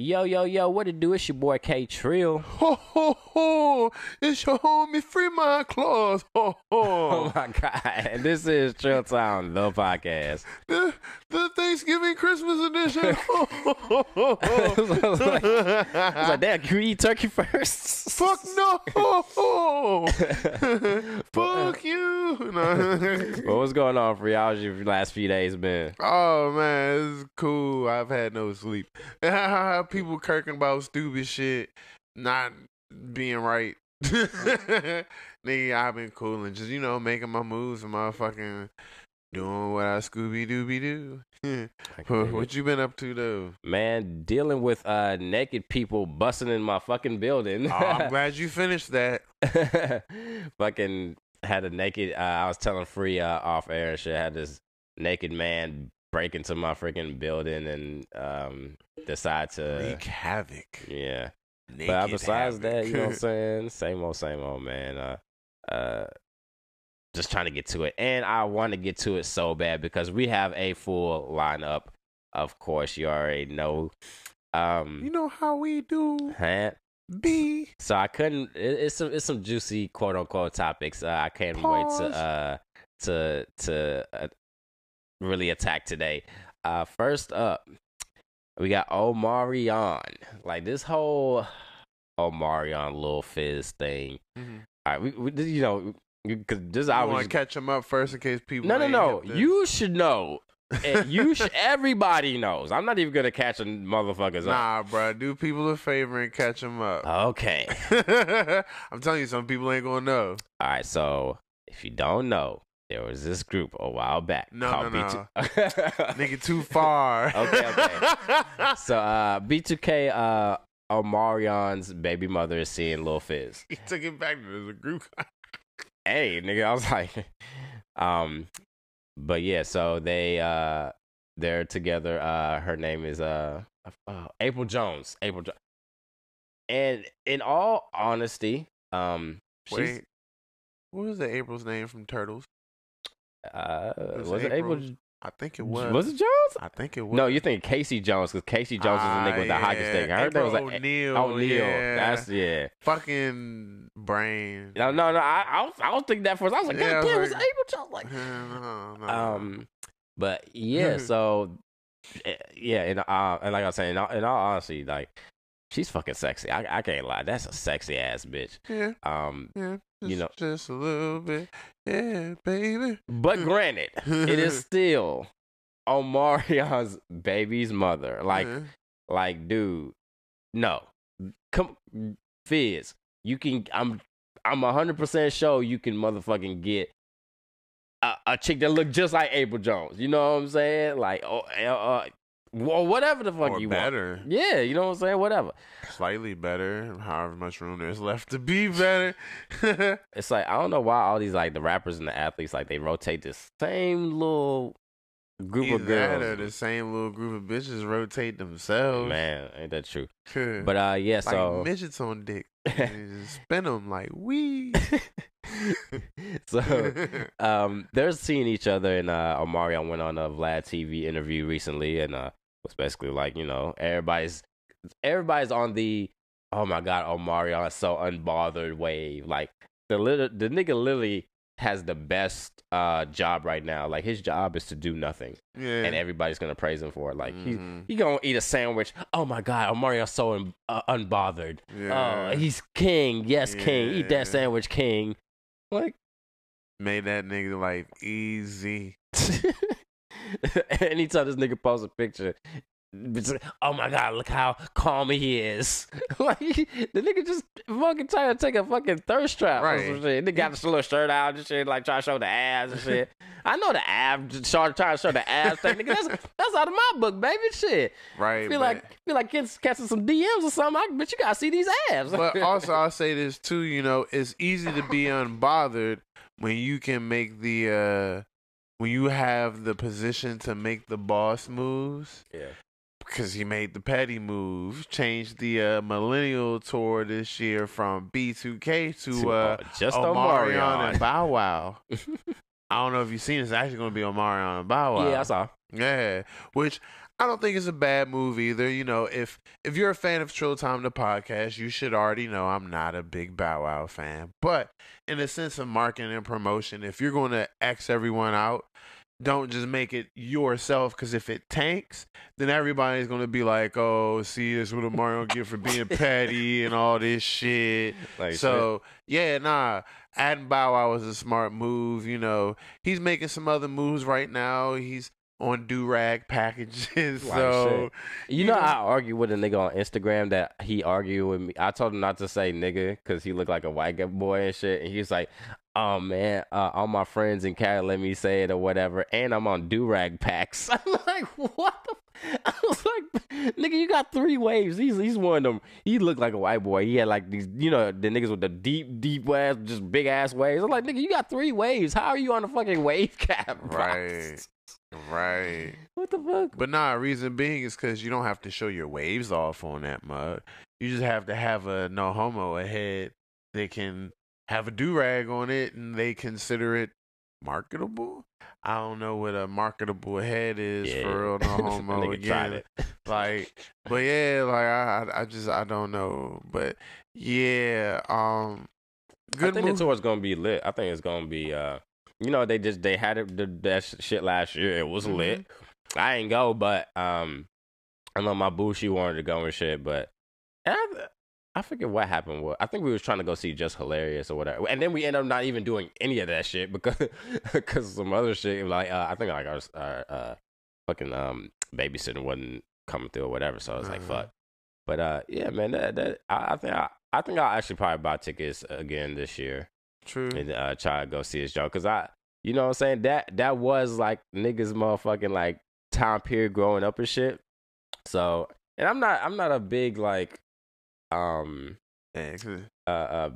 Yo, yo, yo, what it do? It's your boy K Trill. Ho ho Oh, ho! It's your homie Free My Claws. Ho oh, oh. oh my god. This is Trill Town, the podcast. the, the Thanksgiving Christmas edition. Ho ho ho ho! I was like, was like, damn, can we eat turkey first? Fuck no! Ho ho! Fuck you! No. Well, what's going on for y'all? How's your last few days been? Oh man, it's cool. I've had no sleep. People kirking about stupid shit, not being right. Nigga, I've been cooling, just you know, making my moves and motherfucking doing what I Scooby Dooby do. what you been up to though? Man, dealing with uh naked people busting in my fucking building. Oh, I'm glad you finished that. fucking had a naked. Uh, I was telling Free uh, off air and shit. Had this naked man break into my freaking building and um decide to Wreak havoc. yeah. Naked but besides that, you know what I'm saying? Same old, same old, man. Uh, uh, just trying to get to it, and I want to get to it so bad because we have a full lineup. Of course, you already know. Um, you know how we do. huh? B. So I couldn't. It, it's some it's some juicy quote unquote topics. Uh, I can't wait to uh to to uh, really attack today. Uh, first up, we got Omarion. Like this whole Omarion Lil Fizz thing. Mhm. All right, we, we you know because this I I want to catch them up first in case people. no no no. You should know. You sh- everybody knows. I'm not even gonna catch a motherfuckers up. Nah, bro. Do people a favor and catch them up. Okay. I'm telling you, some people ain't gonna know. All right, so if you don't know, there was this group a while back. No, no, B2- Nigga, too far. Okay, okay. so uh, B2K, uh, Omarion's baby mother is seeing Lil Fizz. he took it back to the group. Hey, nigga, I was like, um, but yeah, so they uh, they're together. Uh, her name is uh, uh April Jones. April Jones. And in all honesty, um, she's Wait, what was the April's name from Turtles? Uh, was was it April? April. I think it was. Was it Jones? I think it was. No, you're thinking Casey Jones because Casey Jones is a nigga with the Ah, hockey stick. I heard that was like O'Neil. O'Neal. Yeah. That's yeah. fucking brain. No, no, no. I, I, was, I was thinking that first. I was like, Yeah, God damn, was like- April Jones like? no, no. Um, but yeah. So eh, yeah, and uh, and like I was saying, in all, in all honesty, like she's fucking sexy. I, I can't lie. That's a sexy ass bitch. yeah, Um, yeah. Just, you know- just a little bit. Yeah, baby. but granted, it is still Omarion's baby's mother. Like, Yeah. like, dude, no, come, Fizz, you can. I'm, I'm hundred percent sure you can motherfucking get a, a chick that look just like April Jones. You know what I'm saying? Like, oh, uh, wha- whatever the fuck or you want. better. Yeah, you know what I'm saying? Whatever. Slightly better. However much room there's left to be better. It's like I don't know why all these like the rappers and the athletes like they rotate this same little group Either of that or the same little group of bitches rotate themselves. Man, ain't that true? but uh, yeah. like So midgets on dick. Spin them like we. so um, they're seeing each other, and uh, Omarion went on a Vlad TV interview recently, and uh, was basically like, you know, everybody's everybody's on the oh my god, Omarion is so unbothered wave. Like the little the nigga Lily has the best uh job right now. Like his job is to do nothing, yeah. and everybody's gonna praise him for it. Like he Mhm. he gonna eat a sandwich. Oh my god, Omarion's so un- uh, unbothered. yeah. Oh, he's king. Yes, king. Eat that sandwich, king. Like. made that nigga life easy. Anytime this nigga posts a picture, oh my god, look how calm he is. like the nigga just fucking trying to take a fucking thirst trap or some Right. shit. Nigga got his little shirt out and shit, like trying to show the abs and shit. I know the abs, trying to show the abs thing. Nigga, that's that's out of my book, baby. Shit. Right. feel but- like feel like kids catching some DMs or something. I bet you gotta see these abs. but also I'll say this too, you know, it's easy to be unbothered when you can make the uh when you have the position to make the boss moves. yeah. Because he made the petty move, changed the uh, millennial tour this year from B2K to, To, uh, uh, just Omarion and Bow Wow. I don't know if you've seen it. It's actually going to be Omarion and Bow Wow. Yeah, I saw. Yeah, which I don't think it's a bad move either. You know, if if you're a fan of Trill Time the podcast, you should already know I'm not a big Bow Wow fan. But in a sense of marketing and promotion, if you're going to X everyone out, don't just make it yourself. Because if it tanks, then everybody's to be like, "Oh, see, this what Mario get for being petty and all this shit." Like, so yeah, nah. Adding Bow Wow was a smart move. You know, he's making some other moves right now. He's on do rag packages. Like so You know, I argue with a nigga on Instagram that he argued with me. I told him not to say nigga because he looked like a white boy and shit. And he was like, "Oh man, uh, all my friends in Cali let me say it or whatever." And I'm on do rag packs. I'm like, what? the f-" I was like, "Nigga, you got three waves." He's he's one of them. He looked like a white boy. He had like these, you know, the niggas with the deep, deep ass, just big ass waves. I'm like, nigga, you got three waves. How are you on a fucking wave cap? bro?" Right. right. What the fuck? But nah, reason being is because you don't have to show your waves off on that mug. You just have to have a no homo ahead that can have a do rag on it and they consider it marketable. I don't know what a marketable head is Yeah. for real no homo again. like but yeah like I, I just i don't know but yeah um good. I think move. the tour's gonna be lit. I think it's gonna be uh you know, they just they had it the that sh- shit last year. It was lit. Mm-hmm. I ain't go, but um I know my boo she wanted to go and shit, but I, I forget what happened. What I think we was trying to go see Just Hilarious or whatever, and then we end up not even doing any of that shit because because some other shit like uh, I think like our, our uh fucking um babysitting wasn't coming through or whatever. So I was like Uh-huh. fuck. But uh yeah, man, that that I, I think I, I think I'll actually probably buy tickets again this year true and uh, try to go see his show. Cause I, you know what I'm saying? That that was like niggas motherfucking like time period growing up and shit. So, and I'm not I'm not a big like um yeah, uh uh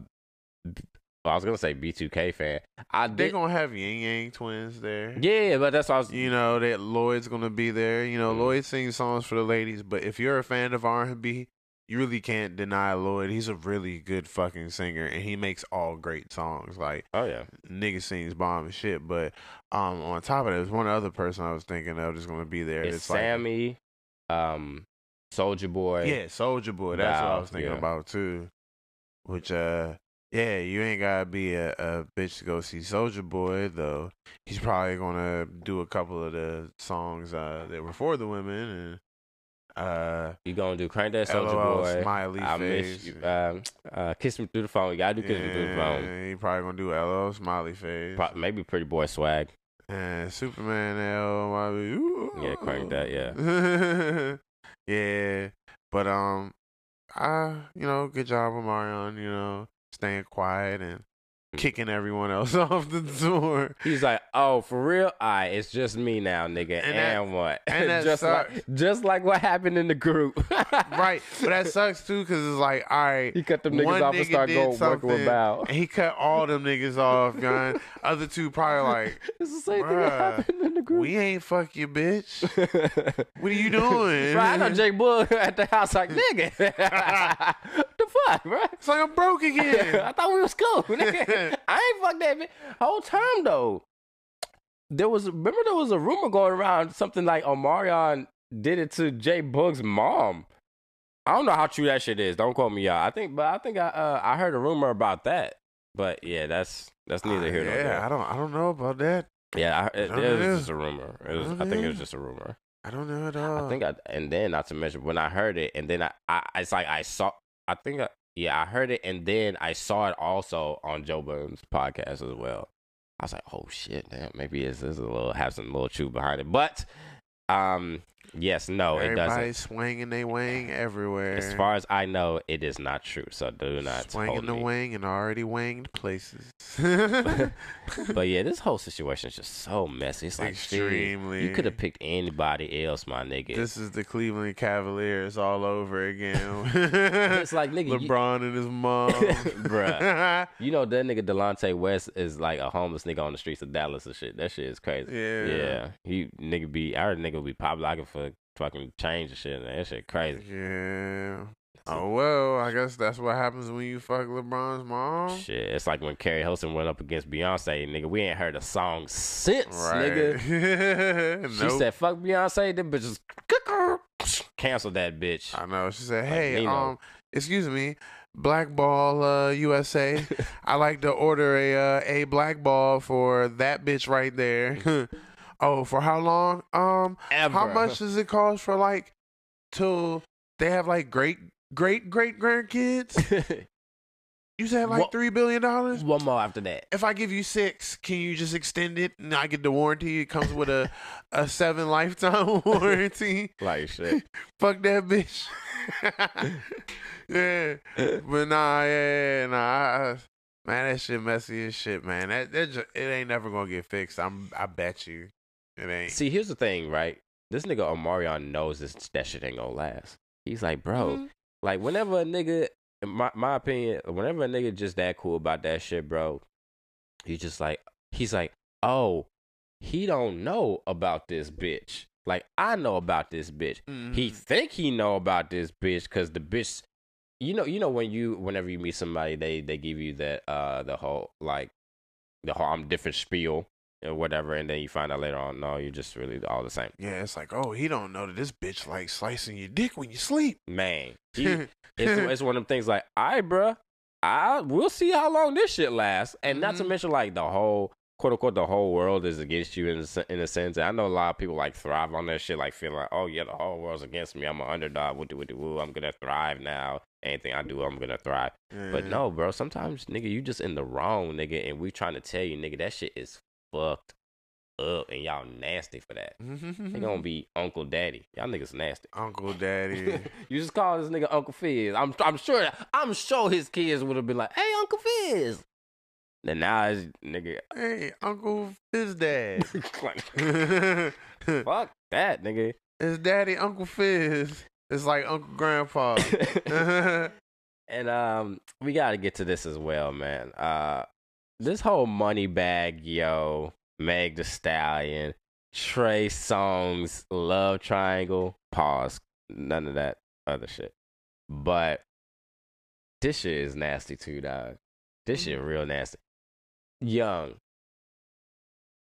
well, I was gonna say B2K fan. I they did, gonna have Ying Yang twins there yeah, but that's what I was. you know that lloyd's gonna be there you know Mhm. lloyd sings songs for the ladies but if you're a fan of r&b you really can't deny lloyd he's a really good fucking singer and he makes all great songs like Oh yeah, nigga sings bomb and shit but um on top of that there's one other person i was thinking of that's gonna be there it's It's like Sammy, um, Soulja Boy. Yeah, Soulja Boy. That's what I was thinking yeah. about too. Which uh yeah, you ain't gotta be a, a bitch to go see Soulja Boy though. He's probably gonna do a couple of the songs uh that were for the women and uh You gonna do Crank That Soulja Boy? smiley I face. miss you. Um, uh, Kiss Me Through the Phone. You gotta do Kiss Me Through the Phone. He probably gonna do LO smiley face. Pro- maybe Pretty Boy Swag. And Superman L. Yeah, crank that, yeah. yeah. But um I you know, good job with Marion, you know, staying quiet and. Kicking everyone else off the tour. He's like, oh, for real? Alright, it's just me now, nigga. And And, that- what? and that just sucks. like, just like what happened in the group. right. But that sucks too, cause it's like, all right, He cut them niggas off and nigga start going working with Bow. and he cut all them niggas off, John. Other two probably like, It's the same thing that happened in the group. we ain't fuck you, bitch. What are you doing? Right, I know Jay Bull at the house like, nigga. the fuck, bro? It's like I'm broke again. I thought we was cool. nigga. I ain't fuck that bitch. Whole time though. There was remember there was a rumor going around something like Omarion did it to J-Boog's mom. I don't know how true that shit is. Don't quote me out. I think, but I think I uh, I heard a rumor about that. But yeah, that's that's neither here nor yeah, there. I don't, I don't know about that. Yeah, I, it, it was just a rumor. It was, I think it was just a rumor. I don't know at all. I think I and then not to mention when I heard it and then I, I it's like I saw I think I, yeah I heard it and then I saw it also on Joe Budden's podcast as well. I was like, oh shit, damn, maybe this it's a little have some little truth behind it, but um yes, no, it doesn't. swinging they wing everywhere. As far as I know, it is not true. So do not swinging the me. wing and already winged places. But yeah, this whole situation is just so messy. It's like, Extremely. you could have picked anybody else, my nigga. This is the Cleveland Cavaliers all over again. it's like nigga, you- LeBron and his mom, Bruh. You know that nigga Delonte West is like a homeless nigga on the streets of Dallas and shit. That shit is crazy. Yeah. Yeah. He nigga be our nigga be pop locking for fucking change and shit. Man. That shit crazy. Yeah. Oh well, I guess that's what happens when you fuck LeBron's mom. Shit. It's like when Keri Hilson went up against Beyonce, nigga. We ain't heard a song since, Right. nigga. She said, fuck Beyonce, them bitches canceled that bitch. I know. She said, "Hey, Nino. um, excuse me, Blackball uh, USA. I like to order a uh, a black ball for that bitch right there. Oh, for how long? Um, Ever. how much does it cost for like till they have like great great great grandkids? You said like What- three billion dollars. One more after that. If I give you six, can you just extend it and I get the warranty? It comes with a a seven lifetime warranty. Like shit. Fuck that bitch. yeah, but nah, yeah, nah. I, man, that shit messy as shit, man. That that it ain't never gonna get fixed. I'm, I bet you, it ain't. See, here's the thing, right? This nigga Omarion knows this that shit ain't gonna last. He's like, bro, Mhm. like whenever a nigga, my my opinion, whenever a nigga just that cool about that shit, bro, he's just like, he's like, oh, he don't know about this bitch. Like I know about this bitch. He Mhm. think he know about this bitch because the bitch, you know, you know when you whenever you meet somebody, they they give you that uh the whole like the whole I'm different spiel or whatever, and then you find out later on, no, you're just really all the same. yeah, it's like, oh, he don't know that this bitch like slicing your dick when you sleep. Man, he, it's it's one of them things like, all right, bruh, I we'll see how long this shit lasts, and not to Mhm. mention like the whole quote unquote the whole world is against you in a, in a sense. And I know a lot of people like thrive on that shit, like feeling like, oh yeah, the whole world's against me. I'm an underdog. Woo woo woo. I'm gonna thrive now. Anything I do, I'm gonna thrive. But no, bro. Sometimes, nigga, you just in the wrong, nigga, and we trying to tell you, nigga, that shit is fucked up, and y'all nasty for that. They gonna be Uncle Daddy. Y'all niggas nasty. Uncle Daddy. you just call this nigga Uncle Fizz. I'm I'm sure I'm sure his kids would have been like, "Hey, Uncle Fizz." Then now it's nigga, hey, Uncle Fizz Dad. fuck that nigga. It's Daddy, Uncle Fizz. It's like Uncle Grandpa. and um, we got to get to this as well, man. Uh, this whole money bag, yo, Meg the Stallion, Trey Songz, Love Triangle. Pause. None of that other shit. But this shit is nasty too, dog. This shit mm-hmm. real nasty. Young.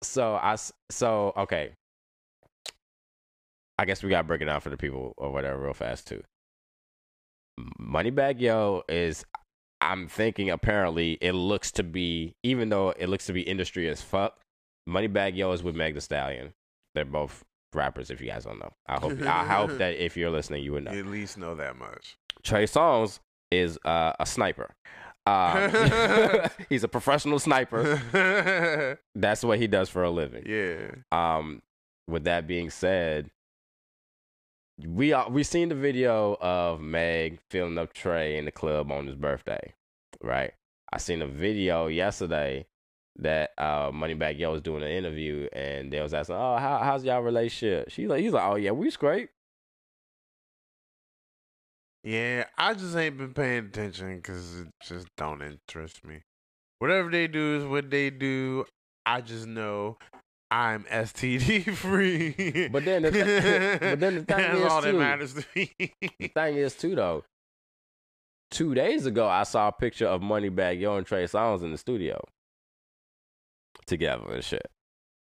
So I so okay. I guess we gotta break it down for the people or whatever real fast too. Moneybagg Yo is I'm thinking apparently it looks to be even though it looks to be industry as fuck, Moneybagg Yo is with Meg the Stallion. They're both rappers if you guys don't know. I hope I hope that if you're listening you would know. You at least know that much. Trey Songz is uh, a sniper. Um, he's a professional sniper. That's what he does for a living. yeah. Um, with that being said, we are we seen the video of Meg filling up Trey in the club on his birthday, right? I seen a video yesterday that uh Moneybagg Yo was doing an interview and they was asking, "Oh, how, how's y'all relationship?" She's like, "He's like, oh yeah, we great." Yeah, I just ain't been paying attention because it just don't interest me. Whatever they do is what they do. I just know I'm STD free. But then the th- but then the thing That's is, all that too- matters to me. The thing is too though. Two days ago, I saw a picture of Moneybagg Yo and Trey Songz in the studio together and shit.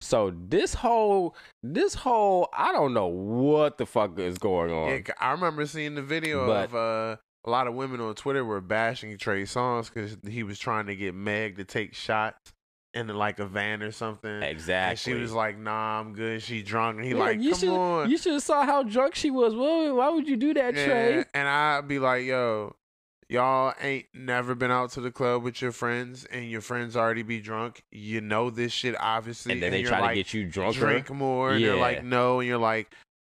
So this whole, this whole, I don't know what the fuck is going on. Yeah, I remember seeing the video But- of uh, a lot of women on Twitter were bashing Trey Songz because he was trying to get Meg to take shots in like a van or something. exactly. And she was like, "Nah, I'm good." She drunk, and he Yeah, like, you "Come should, on." You should have saw how drunk she was. Well, why would you do that, Trey? And I'd be like, yo, y'all ain't never been out to the club with your friends, and your friends already be drunk. You know this shit, obviously. And then they you're try like, to get you drunk. drink more, and they're like, no, and you're like,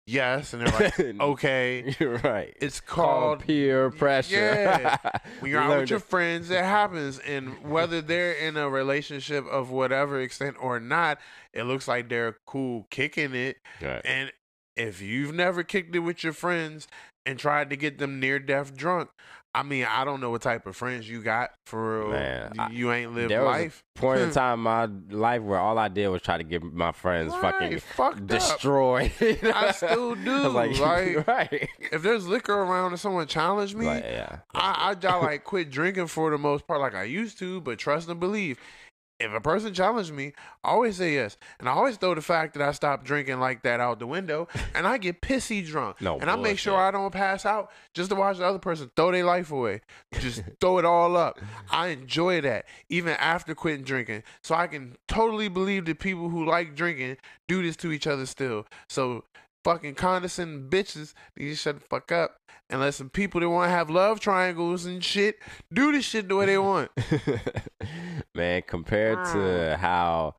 yes, and they're like, okay. You're right. It's Called called peer pressure. Yeah. when you're out with your friends, it happens, and whether they're in a relationship of whatever extent or not, it looks like they're cool kicking it. Right. And if you've never kicked it with your friends and tried to get them near death drunk, I mean, I don't know what type of friends you got for real. Man, You- I- you ain't lived there was a life. Point in time in my life where all I did was try to get my friends fucking Right, fucked up. destroyed. I still do. like, like, right. if there's liquor around and someone challenged me, Like, yeah. I, I just like quit drinking for the most part, like I used to. But trust and believe, if a person challenged me, I always say yes. And I always throw the fact that I stopped drinking like that out the window and I get pissy drunk. No and I make sure. I don't pass out just to watch the other person throw their life away. Just throw it all up. I enjoy that even after quitting drinking. So I can totally believe that people who like drinking do this to each other still. So fucking condescending bitches need to shut the fuck up and let some people that want to have love triangles and shit do this shit the way they want. Man, compared Mm. to how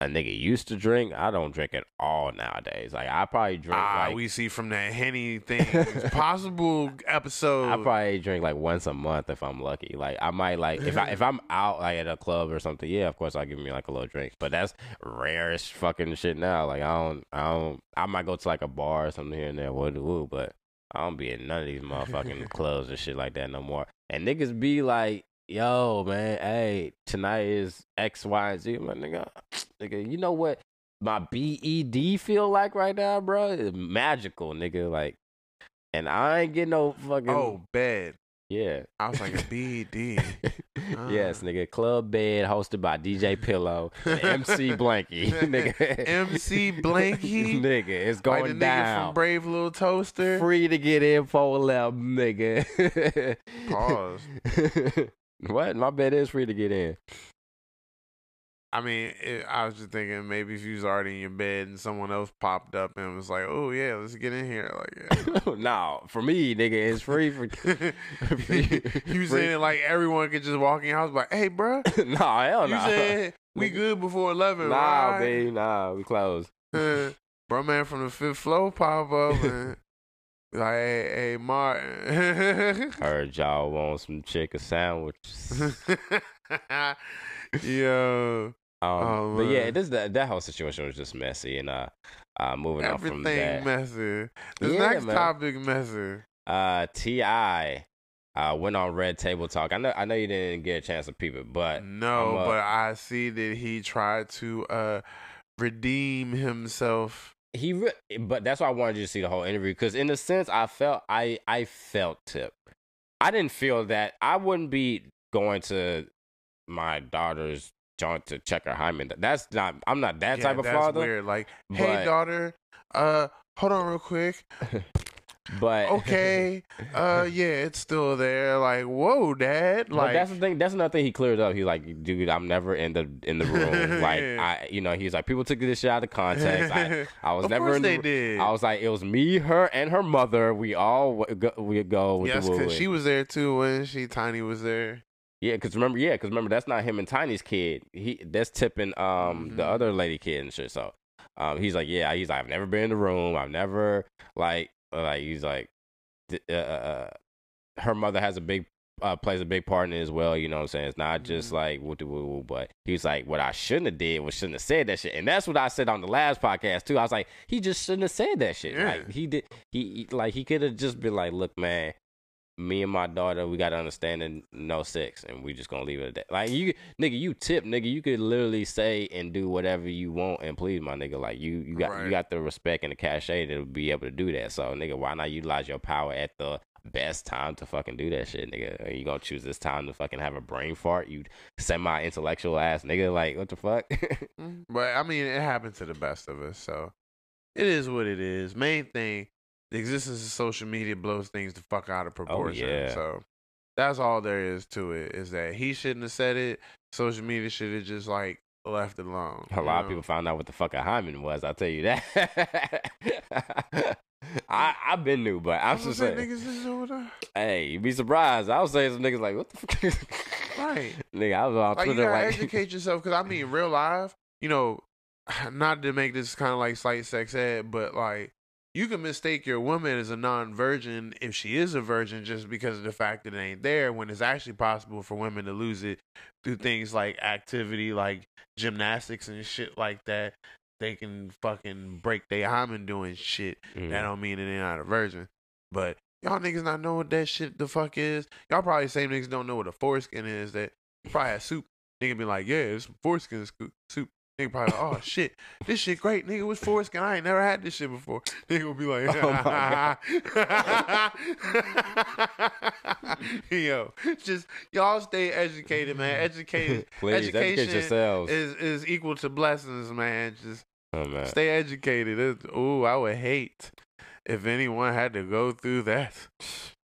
a nigga used to drink, I don't drink at all nowadays. Like I probably drink Ah, like we see from that Henny thing, possible episode. I probably drink like once a month if I'm lucky. Like I might like if I if I'm out like at a club or something, yeah, of course I'll give me like a little drink. But that's rarest fucking shit now. Like I don't I don't I might go to like a bar or something here and there, woo woo, but I don't be in none of these motherfucking clubs or shit like that no more. And niggas be like, yo, man, hey, tonight is X, Y, and Z. Like, nigga, nigga, you know what my BED feel like right now, bro? It's magical, nigga. Like, and I ain't getting no fucking. oh, bed. yeah. I was like a BD. yes, Ah. nigga. Club Bed hosted by DJ Pillow MC Blanky. nigga. MC Blanky? nigga, it's like going the nigga down. from Brave Little Toaster. Free to get info left, nigga. Pause. What? My bed is free to get in. I mean, it, I was just thinking maybe if you was already in your bed and someone else popped up and was like, "Oh yeah, let's get in here." Like, no, for me, nigga, it's free for. yeah. you saying it like everyone could just walk in your house like, "Hey, bro, no, hell you no. said we good before 11, Nah, right?" baby, nah, we closed. bro, man from the fifth floor pop up and be like, "Hey, hey, Martin." Heard y'all want some chicken sandwiches. Yo, Um, Oh, but yeah, this that that whole situation was just messy, and uh, uh moving on from everything that, messy. The Yeah, next man. topic messy. uh, T.I. uh went on Red Table Talk. I know I know you didn't get a chance to peep it, but No, uh, but I see that he tried to uh redeem himself. He re- but that's why I wanted you to see the whole interview because in a sense I felt I I felt Tip. I didn't feel that I wouldn't be going to my daughter's joint to check her hymen. That's not I'm not that Yeah, type of that's father. weird. Like, hey but- daughter, uh, hold on real quick. But Okay, uh, yeah, it's still there. Like, whoa, dad. But Like, that's the thing. That's another thing he cleared up. He's like, dude, I'm never in the in the room. like, I, you know, he's like, people took this shit out of context. I, I was of never in they the. did. I was like, it was me, her, and her mother. We all w- go, we go with yes, because she was there too when she Tiny was there. Yeah, because remember, yeah, because remember, that's not him and Tiny's kid. He that's tipping um the Mhm. other lady kid and shit. So, um, he's like, yeah, he's like, I've never been in the room. I've never like like he's like, uh, uh, her mother has a big uh, plays a big part in it as well. You know what I'm saying? It's not just Mhm. like woo woo woo, but he's like, what I shouldn't have did was shouldn't have said that shit, and that's what I said on the last podcast too. I was like, he just shouldn't have said that shit. Yeah. Like he did, he he- like he could have just been like, look, man. Me and my daughter, we got to understand and no sex, and we just gonna leave it at that. Like you, nigga, you tip, nigga. You could literally say and do whatever you want and please, my nigga. Like you, you got Right. you got the respect and the cachet to be able to do that. So, nigga, why not utilize your power at the best time to fucking do that shit, nigga? Are you gonna choose this time to fucking have a brain fart? You semi intellectual ass nigga. Like what the fuck? But I mean, it happened to the best of us, so it is what it is. Main thing, the existence of social media blows things the fuck out of oh, proportion. Oh, yeah. So that's all there is to it. Is that he shouldn't have said it. Social media should have just like left it alone. A you lot of people found out what the fuck a hymen was. I'll tell you that. I I've been new, but I'm just saying. niggas is over there. Hey, you'd be surprised. I was saying some niggas like, what the fuck? Right. Nigga, I was on Like you Twitter gotta like, educate yourself because I mean, real life. You know, not to make this kind of like slight sex ed, but like you can mistake your woman as a non-virgin if she is a virgin just because of the fact that it ain't there. When it's actually possible for women to lose it through things like activity, like gymnastics and shit like that. They can fucking break their hymen doing shit. Mm. That don't mean that they're not a virgin. But y'all niggas not know what that shit the fuck is. Y'all probably same niggas don't know what a foreskin is. That you probably had soup. Nigga be like, yeah, it's foreskin soup. Nigga probably like, oh shit, this shit great. Nigga was foreskin. I ain't never had this shit before. Nigga will be like, Oh my Yo, just y'all stay educated, man. Educated. Please educate education yourselves. is is equal to blessings, man. Just oh man. stay educated. It, ooh, I would hate if anyone had to go through that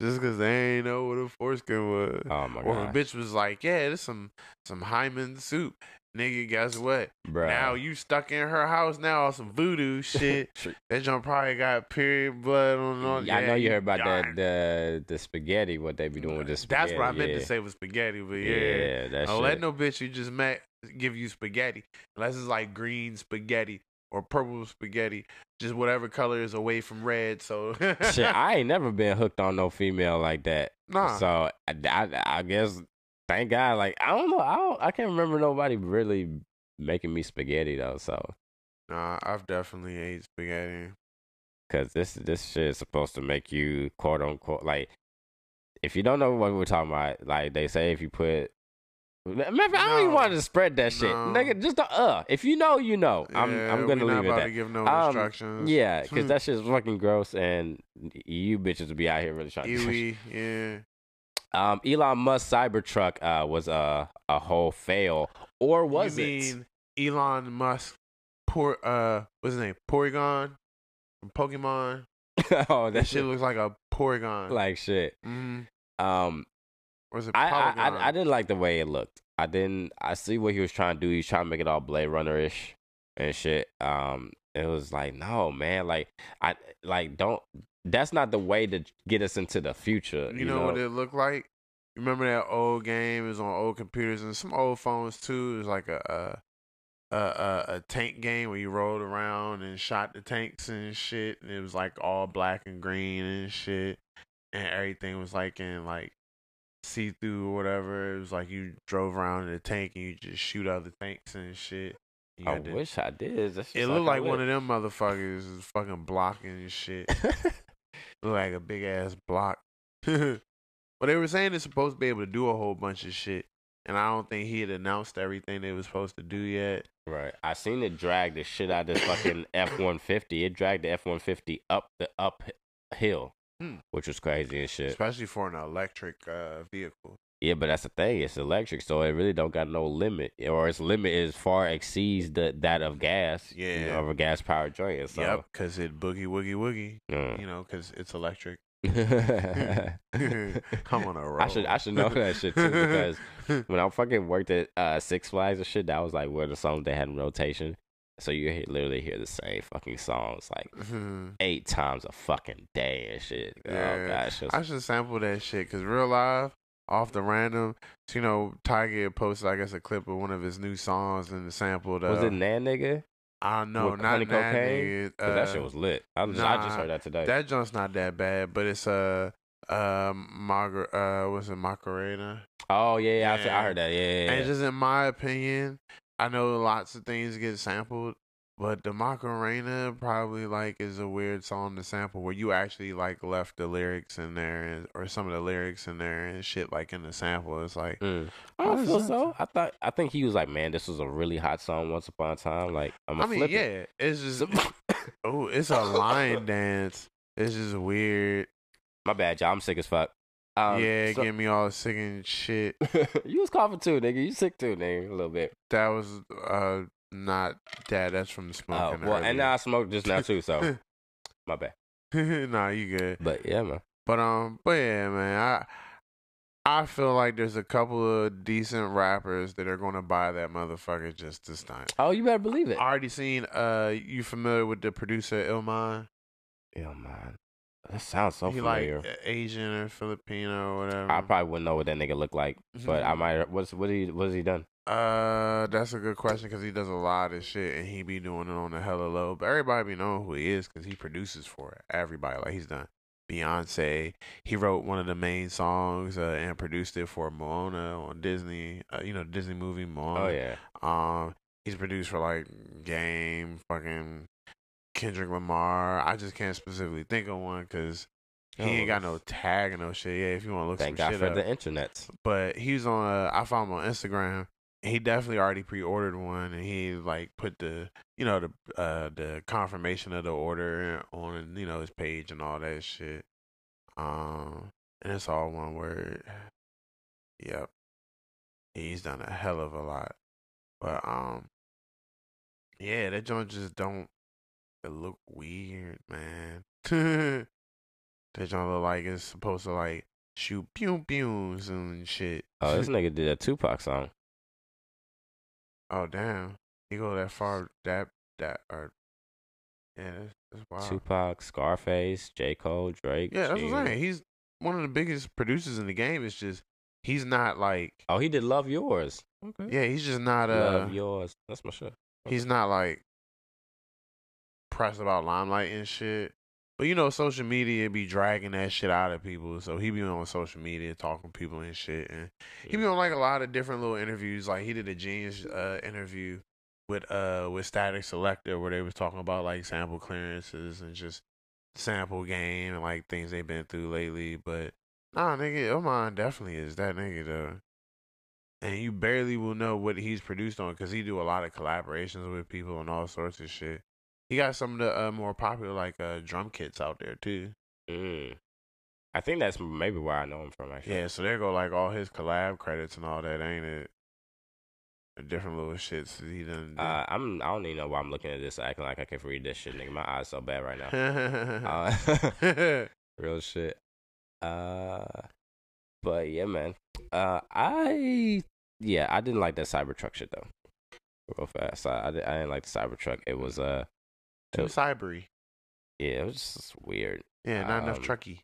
just because they ain't know what a foreskin was. Oh my god. or a bitch was like, "Yeah, this some some hymen soup." Nigga, guess what? Bruh. Now you stuck in her house now on some voodoo shit. That joint probably got period blood on. on Yeah, I know you heard about that the the spaghetti. What they be doing with this? That's what I meant yeah. to say was spaghetti, but yeah. Yeah, that Don't shit. let no bitch you just met give you spaghetti unless it's like green spaghetti or purple spaghetti, just whatever color is away from red. So shit, I ain't never been hooked on no female like that. nah, So I, I, I guess thank God. Like I don't know. I don't. I can't remember nobody really making me spaghetti though. So nah, I've definitely ate spaghetti. because this this shit is supposed to make you quote unquote like if you don't know what we're talking about, like they say if you put. Maybe I don't even want to spread that shit, No. nigga. Just the uh. If you know, you know. I'm Yeah, I'm we gonna not leave it about at to give no Um, instructions. Yeah, because Hmm. that shit's fucking gross, and you bitches will be out here really trying to. Yeah. Um, Elon Musk Cybertruck uh, was a a whole fail, or was you it? mean Elon Musk? Poor, uh, what's his name? Porygon from Pokemon. oh, That that shit looks like a Porygon. like shit. mm Um, or is it I, I I I didn't like the way it looked. I didn't. I see what he was trying to do. He's trying to make it all Blade Runner ish and shit. Um, it was like no man, like I like don't. That's not the way to get us into the future. You, know, what it looked like? Remember that old game? It was on old computers and some old phones too. It was like a a a, a, a tank game where you rolled around and shot the tanks and shit, and it was like all black and green and shit, and everything was like in like see through or whatever. It was like you drove around in a tank and you just shoot other tanks and shit. I wish I did. It looked like one of them motherfuckers is fucking blocking and shit. Look like a big ass block. but they were saying it's supposed to be able to do a whole bunch of shit. And I don't think he had announced everything they was supposed to do yet. Right. I seen it drag the shit out of this fucking F one fifty. It dragged the F one fifty up the uphill, Hmm. which was crazy and shit. Especially for an electric uh, vehicle. Yeah, but that's the thing. It's electric, so it really don't got no limit, or its limit is far exceeds the that of gas. you Yeah. know, of a gas powered joint. So, Yep, because it boogie woogie woogie. mm. You know, because it's electric. I'm on a roll. I should I should know that shit too because when I fucking worked at uh, Six Flags and shit, that was like where the songs they had in rotation. So you hear, literally hear the same fucking songs like eight times a fucking day and shit. Oh Yeah. gosh, I should sample that shit because real live, off the random, So, you know, Tyga posted, I guess, a clip of one of his new songs and the sample. The, was it Nan nigga? I don't know, with not Cocaine? nigga. 'Cause that uh, shit was lit. I, just, I just heard that today. That joint's not that bad, but it's uh, uh, Margaret, uh, what's it, Macarena? oh yeah, yeah, I see- I, heard that. Yeah, yeah, And just in my opinion, I know lots of things get sampled, but the Macarena probably like is a weird song to sample where you actually like left the lyrics in there and, or some of the lyrics in there and shit like in the sample. It's like Mm. I don't feel so. I thought I think he was like, man, this was a really hot song once upon a time. Like I'm I mean, flip yeah, it. it's just oh, it's a line dance. It's just weird. My bad, y'all. I'm sick as fuck. Um, yeah, so- get me all sick and shit. you was coughing too, nigga. You sick too, nigga. A little bit. That was uh not that. That's from the Oh, smoking. well, and now I smoked just now too, so my bad. nah, you good. But yeah, man. But um, but yeah, man, I I feel like there's a couple of decent rappers that are gonna buy that motherfucker just this time. Oh, you better believe it. I already seen. Uh, you familiar with the producer Illmind? Yeah, man. That sounds so he familiar. like Asian or Filipino or whatever. I probably wouldn't know what that nigga looked like, but I Mhm. might. What's what he what has he done? Uh, that's a good question because he does a lot of shit and he be doing it on the hella low. But everybody be knowing who he is because he produces for everybody. Like he's done Beyonce. He wrote one of the main songs uh, and produced it for Moana on Disney. Uh, you know, Disney movie Moana. Oh yeah. Um, he's produced for like Game, fucking Kendrick Lamar. I just can't specifically think of one because he ain't got no tag or no shit. Yeah, if you want to look Oh, Thank some God shit for up the internet. but he was on. Uh, I found him on Instagram. He definitely already pre-ordered one, and he like put the you know the uh the confirmation of the order on you know his page and all that shit. Um, and it's all one word. Yep, he's done a hell of a lot, but um, yeah, that joint just don't it look weird, man. that joint look like it's supposed to like shoot pew pews and shit. Oh, this nigga did a Tupac song. Oh damn, he go that far? That that or yeah, that's, that's wild. Tupac, Scarface, J. Cole, Drake. Yeah, that's what I'm saying. He's one of the biggest producers in the game. It's just he's not like Oh, he did Love Yours. Okay. yeah, he's just not uh Love Yours. That's my shit. he's not like pressed about limelight and shit. But you know, social media be dragging that shit out of people. So he be on social media talking to people and shit. And he be on like a lot of different little interviews. Like he did a genius uh, interview with uh with Statik Selektah where they was talking about like sample clearances and just sample game and like things they've been through lately. But nah, nigga, Illmind definitely is that nigga though. And you barely will know what he's produced on because he do a lot of collaborations with people and all sorts of shit. He got some of the uh, more popular like uh, drum kits out there too. Mm. I think that's maybe where I know him from. Actually. Yeah, so there go like all his collab credits and all that, ain't it? Different little shits that he done. do. Uh, I'm. I don't even know why I'm looking at this, acting like I can read this shit, nigga. My eyes so bad right now. uh, Uh, real shit. Uh, but yeah, man. Uh, I yeah, I didn't like that Cybertruck shit though. Real fast, I I, I didn't like the Cybertruck. It was uh, Too cybery. yeah, it was just weird. Yeah, not enough Um, trucky.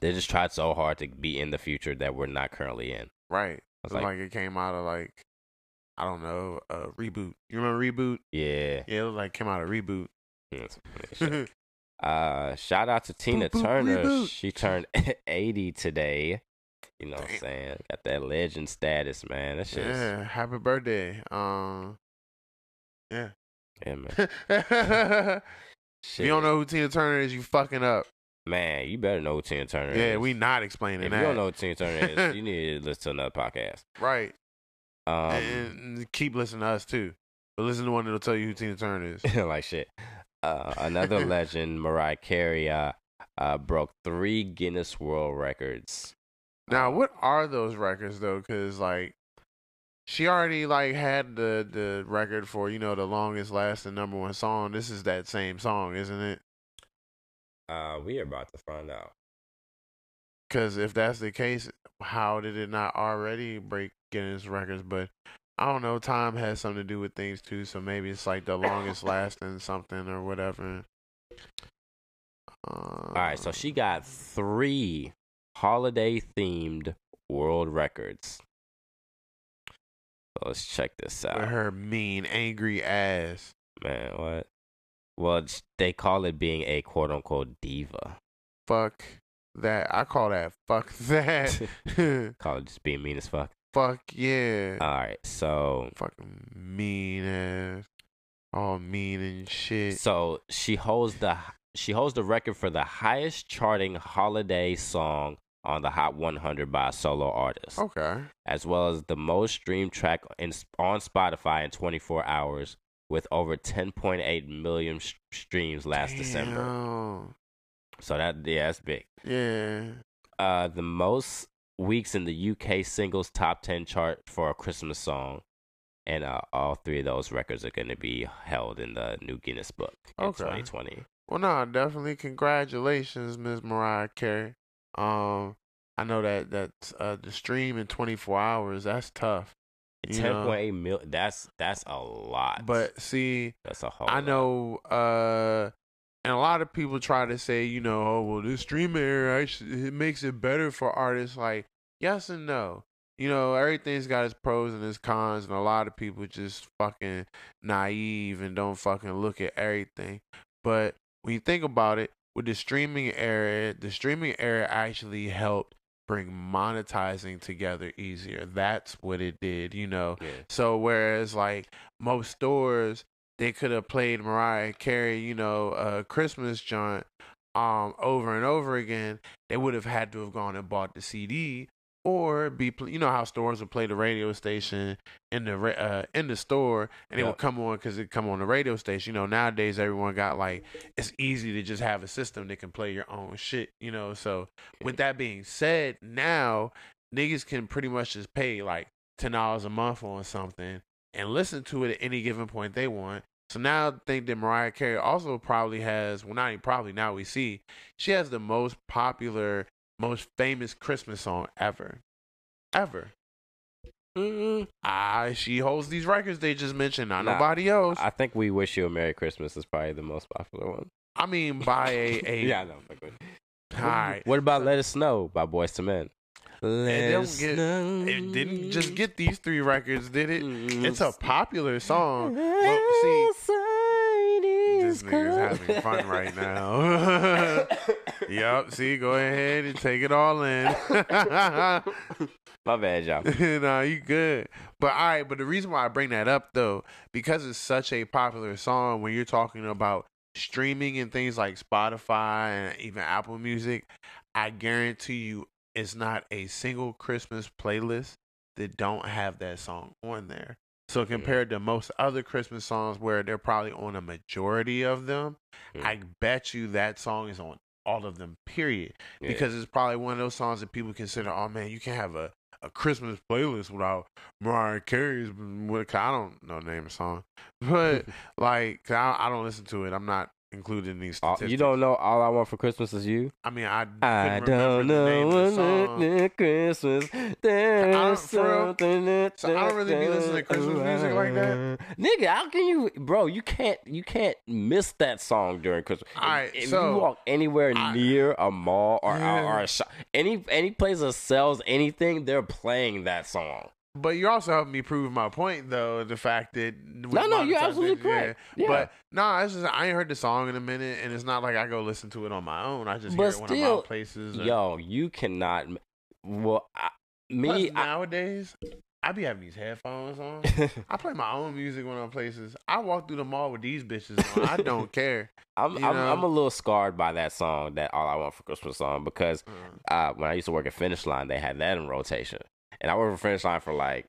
They just tried so hard to be in the future that we're not currently in. Right. It's like, like- it came out of like I don't know, a reboot. You remember reboot? Yeah. Yeah, it was like came out of reboot. That's. Uh, shout out to Tina Boop, boop, Turner. reboot. She turned 80 today. You know what I'm saying? Got that legend status, man. That shit. Yeah. yeah, happy birthday. Um, yeah. Yeah, man. if you don't know who Tina Turner is, you fucking up. Man, you better know who Tina Turner is. Yeah, we not explaining If that. you don't know who Tina Turner is, you need to listen to another podcast. right. Um, and keep listening to us too. But listen to one that'll tell you who Tina Turner is. like shit. Uh, another legend, Mariah Carey, uh, uh, broke three Guinness World Records. Now, what are those records though? Because like, she already like had the the record for you know the longest lasting number one song. This is that same song, isn't it? Uh, we are about to find out. Because if that's the case, how did it not already break Guinness records? But I don't know. Time has something to do with things too. So maybe it's like the longest lasting something or whatever. Uh, All right, so she got three holiday themed world records. So let's check this out. with her mean, angry ass. Man, what? Well, they call it being a quote unquote diva. Fuck that. I call that fuck that. call it just being mean as fuck. fuck yeah. All right, so Fucking mean ass. All mean and shit. so she holds the she holds the record for the highest charting holiday song on the Hot 100 by a solo artist, Okay. as well as the most streamed track in, on Spotify in 24 hours, with over 10.8 million sh- streams last December. So that yeah, that's big. Yeah. uh, the most weeks in the UK singles top 10 chart for a Christmas song. And uh, all three of those records are going to be held in the new Guinness Book in Okay. 2020. Well, no, definitely congratulations, Miss Mariah Carey. Um, I know that that's uh the stream in 24 hours. That's tough. You know. 10.8 mil. That's that's a lot. But see, that's a whole. I lot. know, uh, and a lot of people try to say, you know, oh well, this streaming era it makes it better for artists. Like, yes and no. You know, everything's got its pros and its cons, and a lot of people just fucking naive and don't fucking look at everything. But when you think about it, with the streaming era, the streaming era actually helped bring monetizing together easier. That's what it did, you know. Yeah. So whereas like most stores, they could have played Mariah Carey, you know, a Christmas joint, um, over and over again. They would have had to have gone and bought the CD. Or be you know how stores would play the radio station in the uh, in the store and it would come on because it come on the radio station. You know nowadays everyone got like it's easy to just have a system that can play your own shit. You know so with that being said, now niggas can pretty much just pay like ten dollars a month on something and listen to it at any given point they want. So now I think that Mariah Carey also probably has well not even probably now we see she has the most popular, most famous Christmas song ever. Ever. Mm, Ah, she holds these records they just mentioned, not Nah, nobody else. I, think "We Wish You a Merry Christmas" is probably the most popular one. I mean by a, a yeah, I know. fuck with you. all right. What about "Let It Snow" by Boyz II Men? Let it get- snow. It didn't just get these three records, did it? Mm, It's a popular song. But see, this nigga's having fun right now. yup, see, go ahead and take it all in. My bad, y'all. no, you good. But all right, but the reason why I bring that up though, because it's such a popular song when you're talking about streaming and things like Spotify and even Apple Music, I guarantee you it's not a single Christmas playlist that don't have that song on there. So compared to most other Christmas songs where they're probably on a majority of them, Mm. I bet you that song is on all of them, period Yeah. because it's probably one of those songs that people consider, oh man, you can't have a, a Christmas playlist without Mariah Carey's. What I don't know the name of the song, but like I, I don't listen to it. I'm not included in these. Statistics. you don't know all I want for Christmas is you. I mean, I I don't know what Christmas. There's real. something that So I don't really be listening to Christmas music like that. Nigga, how can you, bro? You can't, you can't miss that song during Christmas. All right, if so- you walk anywhere I- near a mall or, Yeah. or, a shop, any any place that sells anything, they're playing that song. But you're also helping me prove my point, though. The fact that No, no, you're absolutely correct. Yeah. But no, it's just I ain't heard the song in a minute, and it's not like I go listen to it on my own. I just But hear it when I'm out places. or- Yo, you cannot. Well, I, Plus, me, I, nowadays, I be having these headphones on. I play my own music when I'm places. I walk through the mall with these bitches on. I don't care. I'm, I'm. I'm a little scarred by that song, that All I Want for Christmas song, because Uh, uh, when I used to work at Finish Line, they had that in rotation, and I worked for Finish Line for like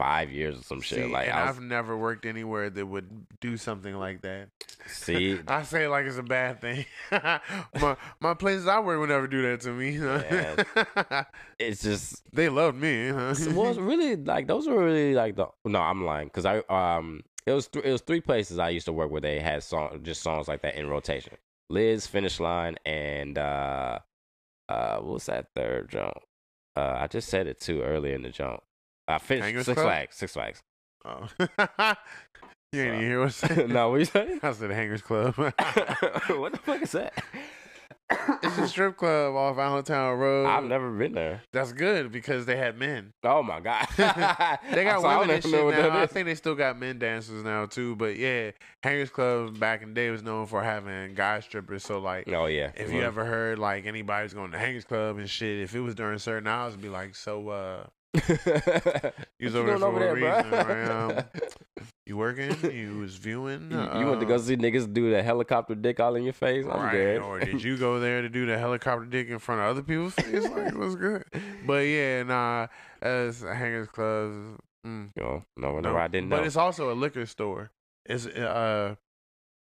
five years or some shit. like I I've never worked anywhere that would do something like that. see, I say it like it's a bad thing. my my places I work would never do that to me. it's just they loved me. Huh? well, really like those were really like the no, I'm lying because I um it was th- it was three places I used to work where they had song just songs like that in rotation. Liz, Finish Line, and uh uh what was that third jump? Uh, I just said it too early in the jump. I finish Hangers Six Club? Flags, Six Flags. Oh. you ain't even hear what I said. no, what you saying? I said Hangers Club. what the fuck is that? it's a strip club off Allentown Road. I've never been there. That's good because they had men. Oh my god, They got So I don't women and shit now. I think they still got men dancers now too. But yeah, Hangers Club back in the day was known for having guy strippers. So like, Oh yeah. if you ever heard like anybody's going to Hangers Club and shit, if it was during certain hours, it'd be like, so uh, you was over there for a reason, right? Um, you working? You was viewing? You, you went to go Uh, see niggas do the helicopter dick all in your face? I'm right. good. Or did you go there to do the helicopter dick in front of other people's face? Like, what's good? But yeah, nah, as Hangers Club. Mm, You know, no, no. I didn't know. but it's also a liquor store. It's uh,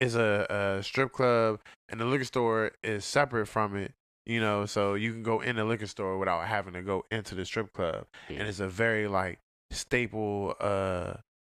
it's a, a strip club, and the liquor store is separate from it. You know, so you can go in the liquor store without having to go into the strip club, Mm. and it's a very like staple uh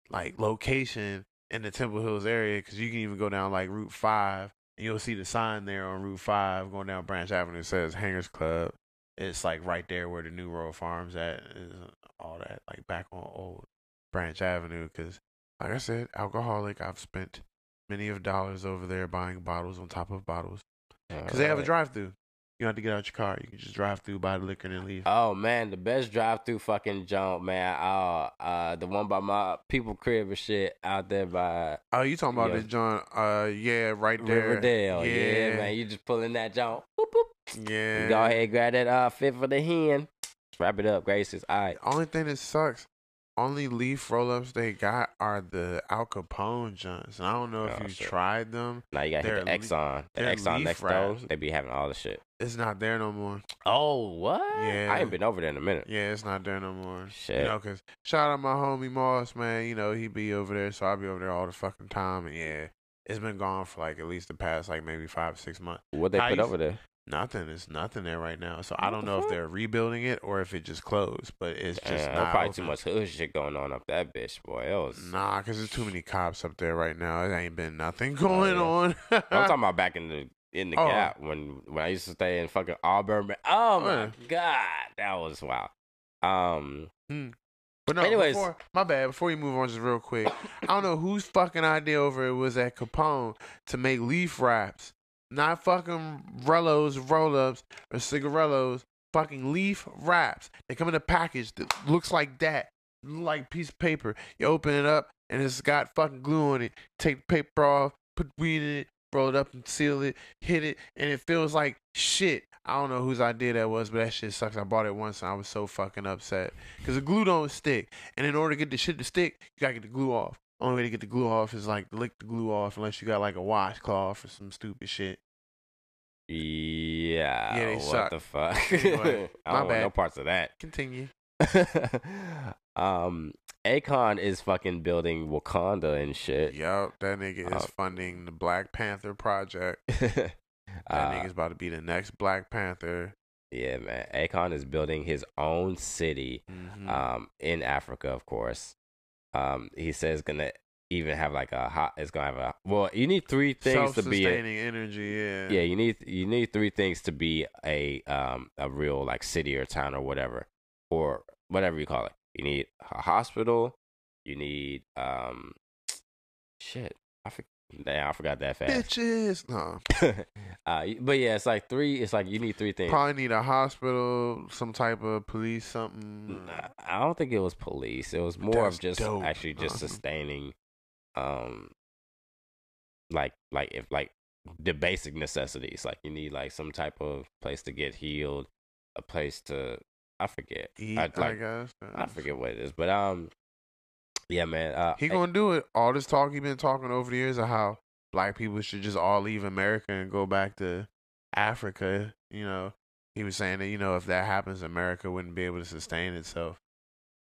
like location in the Temple Hills area because you can even go down like Route Five, and you'll see the sign there on Route Five going down Branch Avenue. Says Hangers Club. It's like right there where the New Road Farms at is all that like back on old Branch Avenue because, like I said, alcoholic. I've spent many of dollars over there buying bottles on top of bottles because they have a drive-through. You don't have to get out your car. You can just drive through, buy the liquor, and then leave. Oh man, the best drive through fucking jump, man. Uh, uh, the one by my people crib and shit out there by oh, you talking about this John? Uh, yeah, right there, Riverdale. Yeah. Yeah, man. You just pulling that jump. Boop, boop. Yeah. You go ahead, grab that uh fit for the hen. Wrap it up, Gracious. All right. Only thing that sucks, only leaf roll-ups they got are the Al Capone joints. And I don't know if Oh, you shit. tried them. Now you got to hit the Exxon. The Exxon next door. wraps. They be having all the shit. It's not there no more. Oh, what? Yeah. I ain't been over there in a minute. Yeah, it's not there no more. Shit. You know, cause shout out my homie Moss, man. You know he be over there, so I be over there all the fucking time. And yeah, it's been gone for like at least the past like maybe five six months. what they I put used- over there? Nothing. It's nothing there right now. So I don't the know if they're rebuilding it or if it just closed. But it's just Damn, not probably open. too much hood shit going on up that bitch, boy. It was. Nah, cause there's too many cops up there right now. It ain't been nothing oh, going yeah. on. I'm talking about back in the in the Oh. gap when when I used to stay in fucking Auburn. Oh my Yeah. god, that was wild. Um, But no, Anyways. before, my bad. Before you move on, just real quick, I don't know whose fucking idea over it was at Capone to make leaf wraps, not fucking Rellos, roll ups, or cigarellos. Fucking leaf wraps. They come in a package that looks like that, like piece of paper. You open it up and it's got fucking glue on it. Take the paper off, put weed in it, roll it up and seal it, hit it, and it feels like shit. I don't know whose idea that was, but that shit sucks. I bought it once and I was so fucking upset because the glue don't stick, and in order to get the shit to stick, you gotta get the glue off. Only way to get the glue off is like lick the glue off, unless you got like a washcloth or some stupid shit. yeah. Yeah, they what suck. the fuck? Anyway, I my don't want no parts of that. Continue. um, Akon is fucking building Wakanda and shit. Yup, that nigga is Uh, funding the Black Panther project. That Uh, nigga's about to be the next Black Panther. yeah, man. Akon is building his own city. Mhm. um, in Africa, of course. Um, he says gonna even have like a hot. It's gonna have a well. You need three things to be. A, Self-sustaining energy. Yeah. yeah, you need you need three things to be a um a real like city or town or whatever or whatever you call it. You need a hospital. You need um shit. I for, damn, I forgot that fast. Bitches. No. uh, but yeah, it's like three. It's like you need three things. Probably need a hospital, some type of police, something. Nah, I don't think it was police. It was more That's of just dope. actually just Uh-huh. sustaining, um, like like if like the basic necessities. Like you need like some type of place to get healed, a place to I forget. Eat, I, I, guess. I forget what it is, but um, yeah, man. Uh, He gonna do it. All this talk he been talking over the years of how black people should just all leave America and go back to Africa. You know, he was saying that you know if that happens, America wouldn't be able to sustain itself.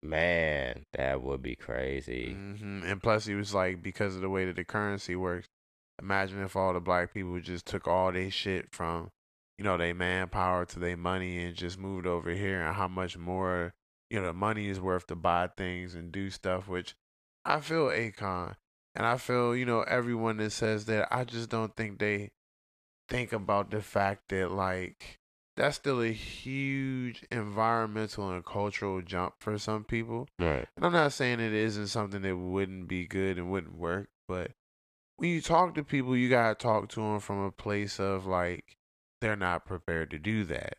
man, that would be crazy. hmm And plus, he was like, because of the way that the currency works, imagine if all the black people just took all their shit from, you know, their manpower to their money and just moved over here, and how much more, you know, the money is worth to buy things and do stuff. Which I feel Akon, and I feel you know everyone that says that. I just don't think they think about the fact that like that's still a huge environmental and cultural jump for some people. Right. And I'm not saying it isn't something that wouldn't be good and wouldn't work, but when you talk to people, you gotta talk to them from a place of like they're not prepared to do that.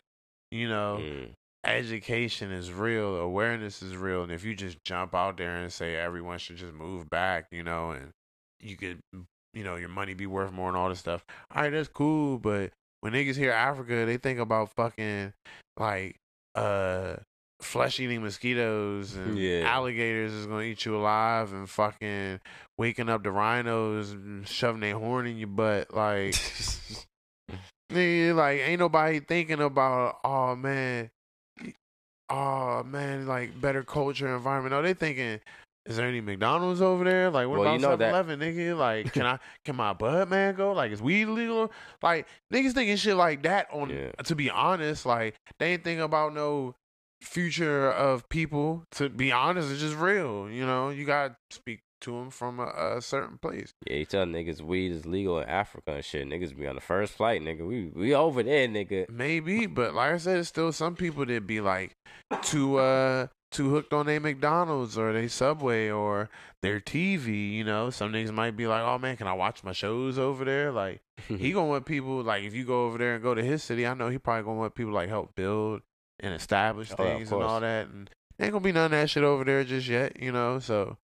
You know, Mm. education is real, awareness is real, and if you just jump out there and say everyone should just move back, you know, and you could, you know, your money be worth more and all this stuff. All right, that's cool, but when niggas hear Africa, they think about fucking like uh flesh eating mosquitoes and Yeah. alligators is gonna eat you alive and fucking waking up the rhinos and shoving their horn in your butt like Nigga, like ain't nobody thinking about oh man oh man like better culture environment. No they thinking is there any McDonald's over there? Like what Well, about know that- 7-Eleven nigga? Like can I can my bud man go? Like is weed legal? Like niggas thinking shit like that on Yeah. to be honest like they ain't thinking about no future of people. To be honest it's just real you know? You gotta speak to them from a, a certain place Yeah, you tell niggas weed is legal in Africa and shit. Niggas be on the first flight, nigga. We we over there, nigga. Maybe, but like I said, it's still some people that be like too uh too hooked on their McDonald's or their Subway or their TV. You know, some niggas might be like, "Oh man, can I watch my shows over there?" Like he gonna want people like if you go over there and go to his city, I know he probably gonna want people like help build and establish Oh, things and all that. And ain't gonna be none of that shit over there just yet. You know, so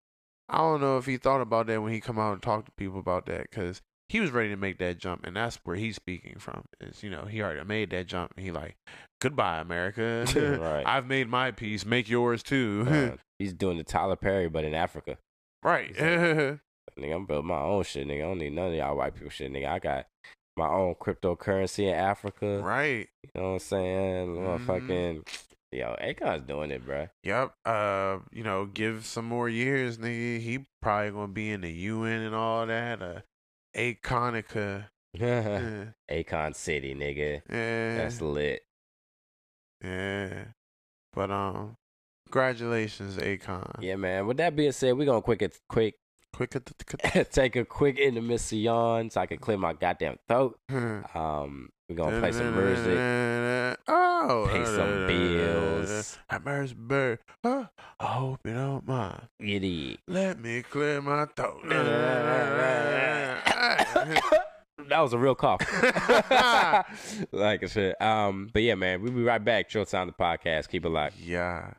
I don't know if he thought about that when he come out and talk to people about that because he was ready to make that jump, and that's where he's speaking from. Is you know he already made that jump, and he like, goodbye America. Right. I've made my peace. Make yours too. Uh, he's doing the Tyler Perry, but in Africa. right. Nigga, I'm building my own shit, nigga. I don't need none of y'all white people shit, nigga. I got my own cryptocurrency in Africa. Right. You know what I'm saying? Mhm. Motherfucking yo, Akon's doing it, bruh. Yep. Uh, you know, give some more years, nigga. He probably gonna be in the UN and all that. Uh, Aconica. Akon City, nigga. yeah. That's lit. Yeah. But um, congratulations, Akon. Yeah, man. With that being said, we're gonna quick it quick Quick. at the- take a quick intermission so I can clear my goddamn throat. Um, we're gonna play some music, Oh, pay some bills. Happy birthday. Huh? I hope you don't mind. Giddy. Let me clear my throat. that was a real cough. like I said. Um, but yeah, man, we'll be right back. Short Sound the podcast. Keep it locked. yeah.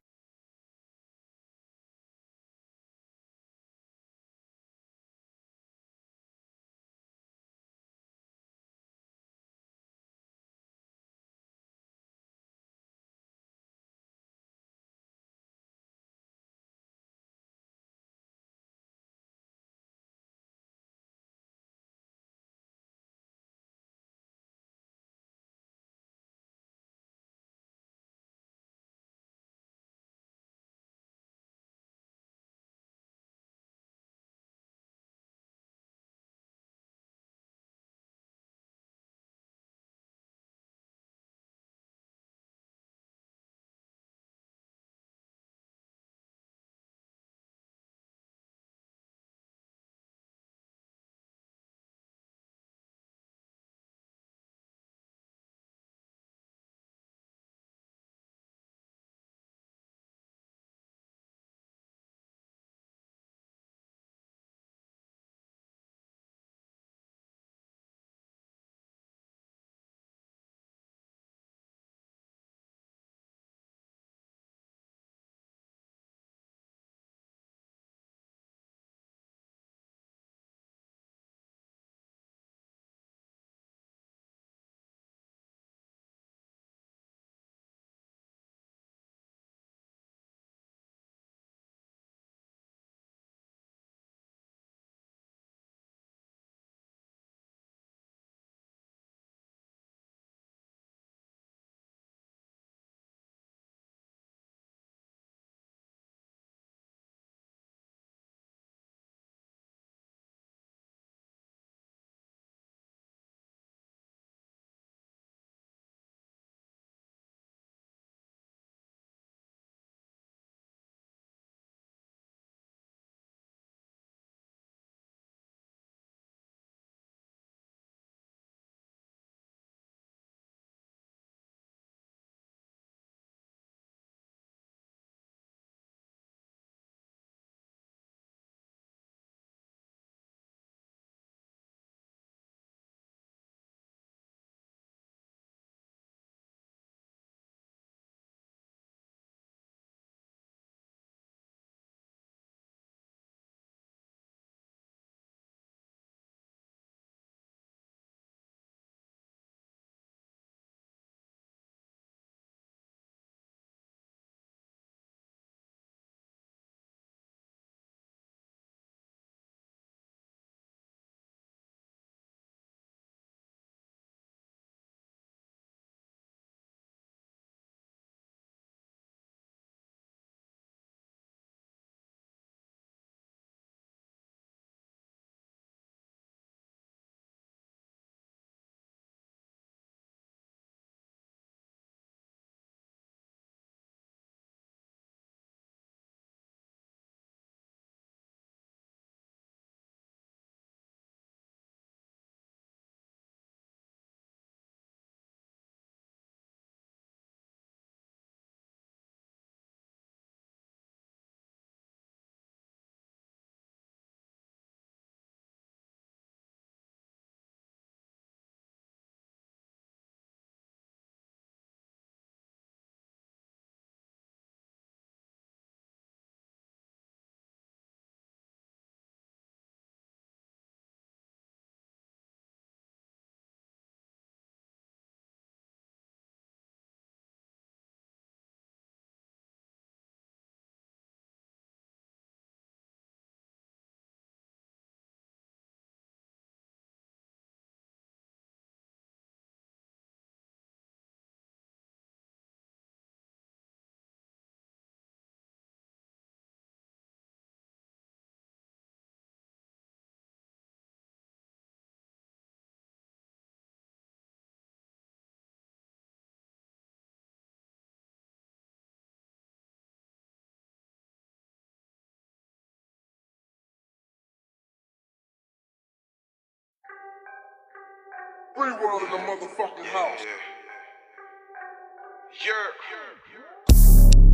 Free world in the motherfucking house.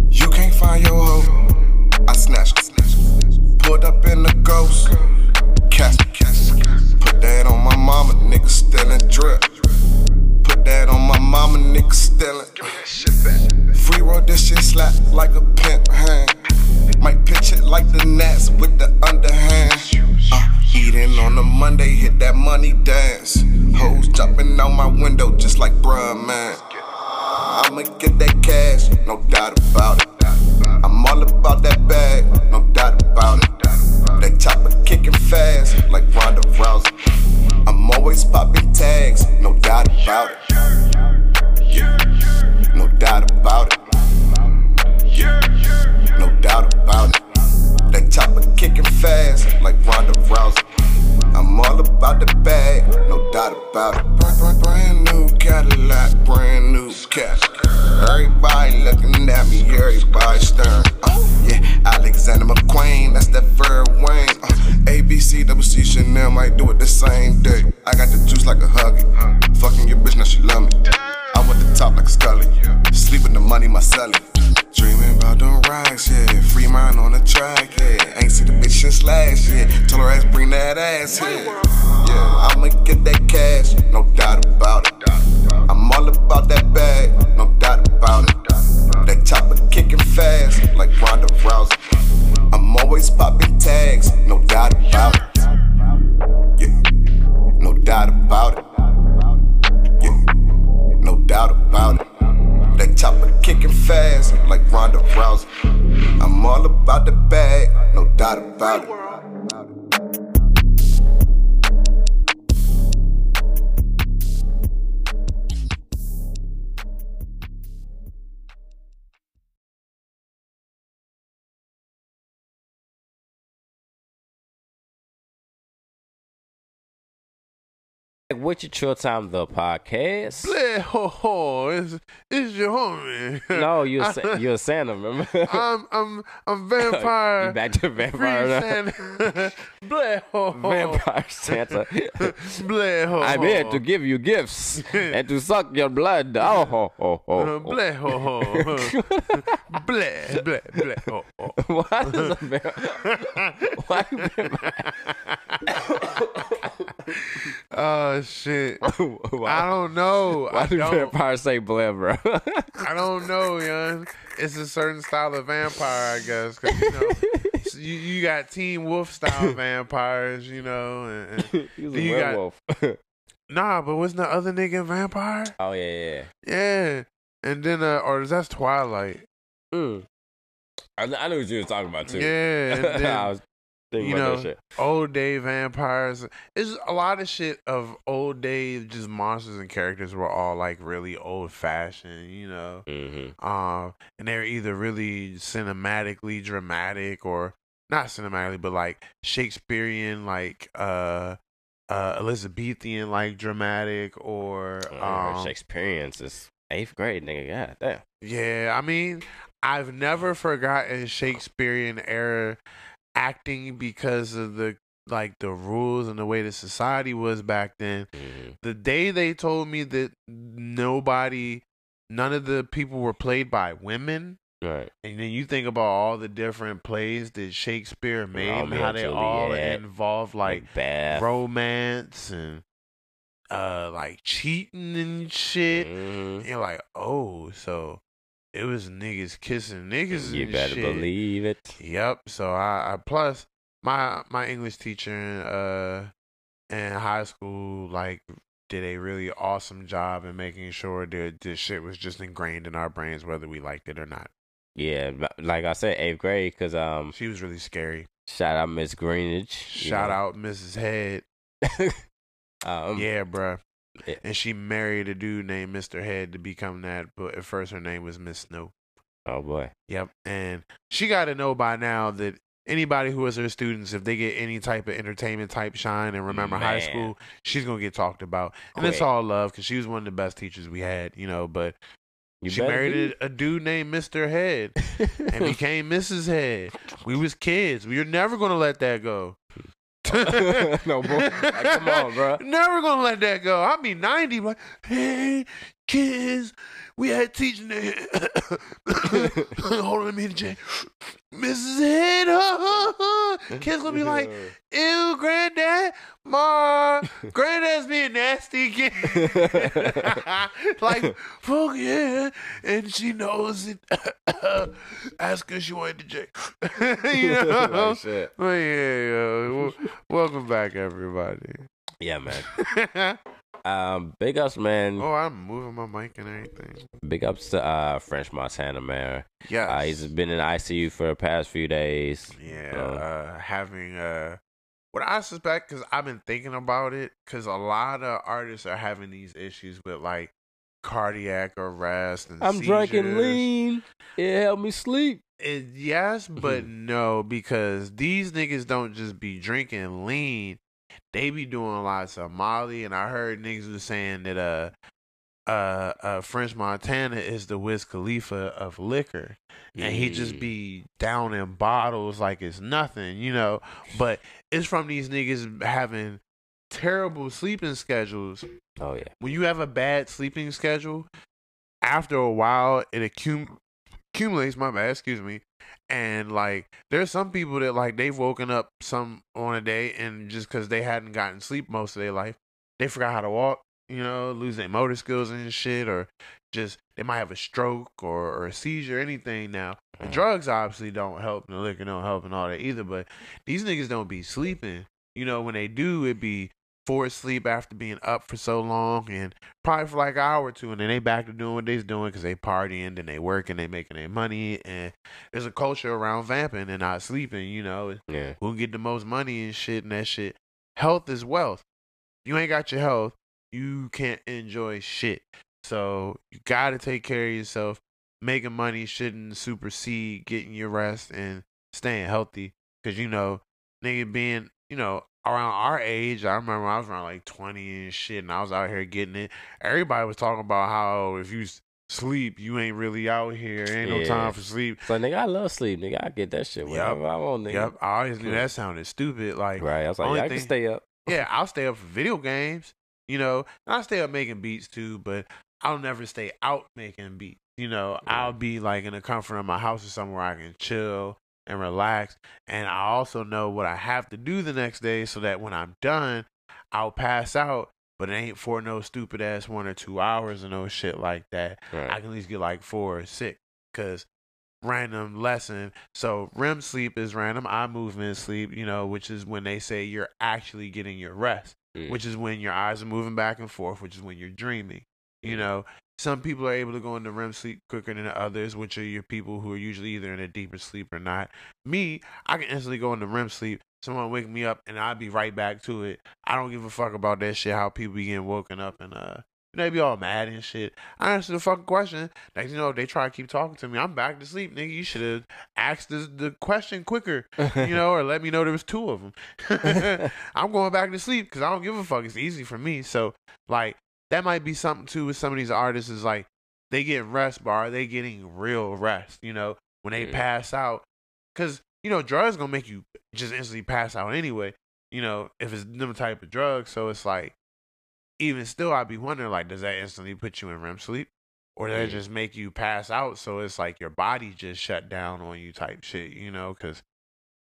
You can't find your hoe. I snatched her. Pulled up in the ghost. Casket. Put that on my mama, nigga stealing drip. Put that on my mama, nigga stealing. Free roll this shit slap like a pimp hand. Might pitch it like the Nats with the underhand. Uh, eating on a Monday, hit that money dance. Hoes jumping out my window just like bruh, man. I'ma get that cash, no doubt about it. I'm all about that bag, no doubt about it. That chopper kicking fast, like Ronda Rousey. I'm always popping tags, no doubt about it. No doubt about it. About it. That chopper kicking fast, like Ronda Rousey. I'm all about the bag, no doubt about it. Brand, new Cadillac, brand new cash. Everybody looking at me, everybody staring. Uh, yeah, Alexander McQueen, that's that Fur Wayne. Uh, ABC, WC Chanel might do it the same day. I got the juice like a huggy. Fucking your bitch, now she love me. I want the top like Scully. Sleeping the money, my celly. Dreaming about them racks, yeah. Free mind on the track, yeah. Ain't see the bitch since last year. Tell her ass bring that ass here. Yeah, I'ma get that cash, no doubt about it. I'm all about that bag, no doubt about it. That chopper kicking fast, like Ronda Rousey. I'm always popping tags, no doubt about it. Yeah, no doubt about it. Kicking fast, like Ronda Rousey. I'm all about the bag, no doubt about it. What your chill time the podcast? Bleh, ho, ho. It's, it's your homie. No, you're Sa- you're Santa, remember? I'm I'm I'm vampire. You back to vampire. Santa. Bleh, ho, ho. Vampire Santa. Bleh, ho, I'm here to give you gifts and to suck your blood. Oh, ho, ho, ho, Uh, ho. bleh, ho, ho. bleh, bleh, bleh, ho, ho. Why does a vampire? Why vampire? Oh shit. I don't know. why I do don't. vampires say bleh, bro? I don't know, young. It's a certain style of vampire, I guess. 'cause, you know, you, you got Teen Wolf style vampires, you know. And, and- He's Do a you got- werewolf. nah, but wasn't the other nigga vampire? oh yeah, yeah. Yeah. And then, uh, or is that Twilight. Mm. I, I knew what you were talking about too. Yeah. And then thinking you about know, old day vampires. It's a lot of shit of old day, just monsters and characters were all like really old fashioned, you know. Mm-hmm. um, and they're either really cinematically dramatic or not cinematically, but like Shakespearean, like uh, uh, Elizabethan, like dramatic, or um, Shakespearean is eighth grade, nigga. God damn. yeah. I mean, I've never forgotten Shakespearean era acting because of the like the rules and the way the society was back then. Mm-hmm. The day they told me that nobody, none of the people were played by women. Right. And then you think about all the different plays that Shakespeare made, and how they all Juliet, involve like Macbeth. romance and uh like cheating and shit. Mhm. And you're like, oh, so it was niggas kissing niggas. You better shit. believe it. Yep. So I, I plus my my English teacher in, uh in high school like did a really awesome job in making sure that this shit was just ingrained in our brains whether we liked it or not. Yeah, like I said, eighth grade, cause um, She was really scary. shout out Miss Greenwich. Shout know. out Mrs. Head. Um, yeah, bruh. Yeah. And she married a dude named Mr. Head to become that, but at first her name was Miss Snow. Oh boy. Yep. And she got to know by now that anybody who is her students, if they get any type of entertainment type shine and remember high school, she's going to get talked about. And it's all love because she was one of the best teachers we had, you know, but You she married a, a dude named Mr. Head and became Mrs. Head. We was kids. We were never going to let that go. no bull. Like, come on, bro. Never gonna let that go. I'll be 90, like, hey, kids, we had teaching. Hold on, me Jay. Mrs. Head, kids gonna be like, ew, granddad, ma, granddad's being nasty again. like, fuck yeah. And she knows it. Ask her she wanted to Jay. you know? Like, shit. But yeah, w- welcome back, everybody. Yeah, man. Um, big ups, man. oh, I'm moving my mic and everything. Big ups to uh, French Montana, man. Yeah, Uh, he's been in ICU for the past few days. yeah, so- uh, having uh, what I suspect because I've been thinking about it because a lot of artists are having these issues with like cardiac arrest and I'm drinking lean. It helped me sleep. It, yes, but no, because these niggas don't just be drinking lean. They be doing lots of Molly, and I heard niggas was saying that uh, uh, uh, French Montana is the Wiz Khalifa of liquor, and he just be down in bottles like it's nothing, you know. But it's from these niggas having terrible sleeping schedules Oh yeah. when you have a bad sleeping schedule, after a while it accum- accumulates. My bad, excuse me. And like, there's some people that like they've woken up some on a day and just because they hadn't gotten sleep most of their life, they forgot how to walk. You know, lose their motor skills and shit, or just they might have a stroke or, or a seizure, anything. Now, the Mhm. drugs obviously don't help, and the liquor don't help, and all that either. But these niggas don't be sleeping. You know, when they do, it be forced sleep after being up for so long and probably for like an hour or two and then they back to doing what they's doing because they partying and they working they making their money and there's a culture around vamping and not sleeping you know Yeah. who get the most money and shit and that shit. Health is wealth. You ain't got your health you can't enjoy shit. So you gotta take care of yourself. Making money shouldn't supersede getting your rest and staying healthy because you know nigga being you know around our age i remember i was around like 20 and shit and i was out here getting it everybody was talking about how if you sleep you ain't really out here ain't no time for sleep So nigga, I love sleep, nigga. I get that shit whenever I want, nigga. yep i always knew mm. that sounded stupid like Right. I was like, yeah, I can stay up. yeah, I'll stay up for video games. You know, I stay up making beats too, but I'll never stay out making beats. You know, I'll be like in the comfort of my house or somewhere I can chill and relax. And I also know what I have to do the next day so that when I'm done, I'll pass out. But it ain't for no stupid ass one or two hours or no shit like that. I can at least get like four or six because random lesson. So REM sleep is random eye movement sleep, you know, which is when they say you're actually getting your rest, Mm. which is when your eyes are moving back and forth, which is when you're dreaming. You know, some people are able to go into REM sleep quicker than others, which are your people who are usually either in a deeper sleep or not. Me, I can instantly go into REM sleep. Someone wake me up and I'll be right back to it. I don't give a fuck about that shit. How people be getting woken up and uh, you know, they be all mad and shit. I answer the fucking question. Next, you know, if they try to keep talking to me, I'm back to sleep, nigga. You should have asked the, the question quicker, you know, or let me know there was two of them. I'm going back to sleep because I don't give a fuck. It's easy for me. So, like, that might be something too with some of these artists is like they get rest, but are they getting real rest? You know, when they Yeah. pass out, because you know drugs gonna make you just instantly pass out anyway. You know, if it's them type of drugs, so it's like even still, I'd be wondering like, does that instantly put you in REM sleep, or does that Yeah. just make you pass out? So it's like your body just shut down on you type shit. You know, because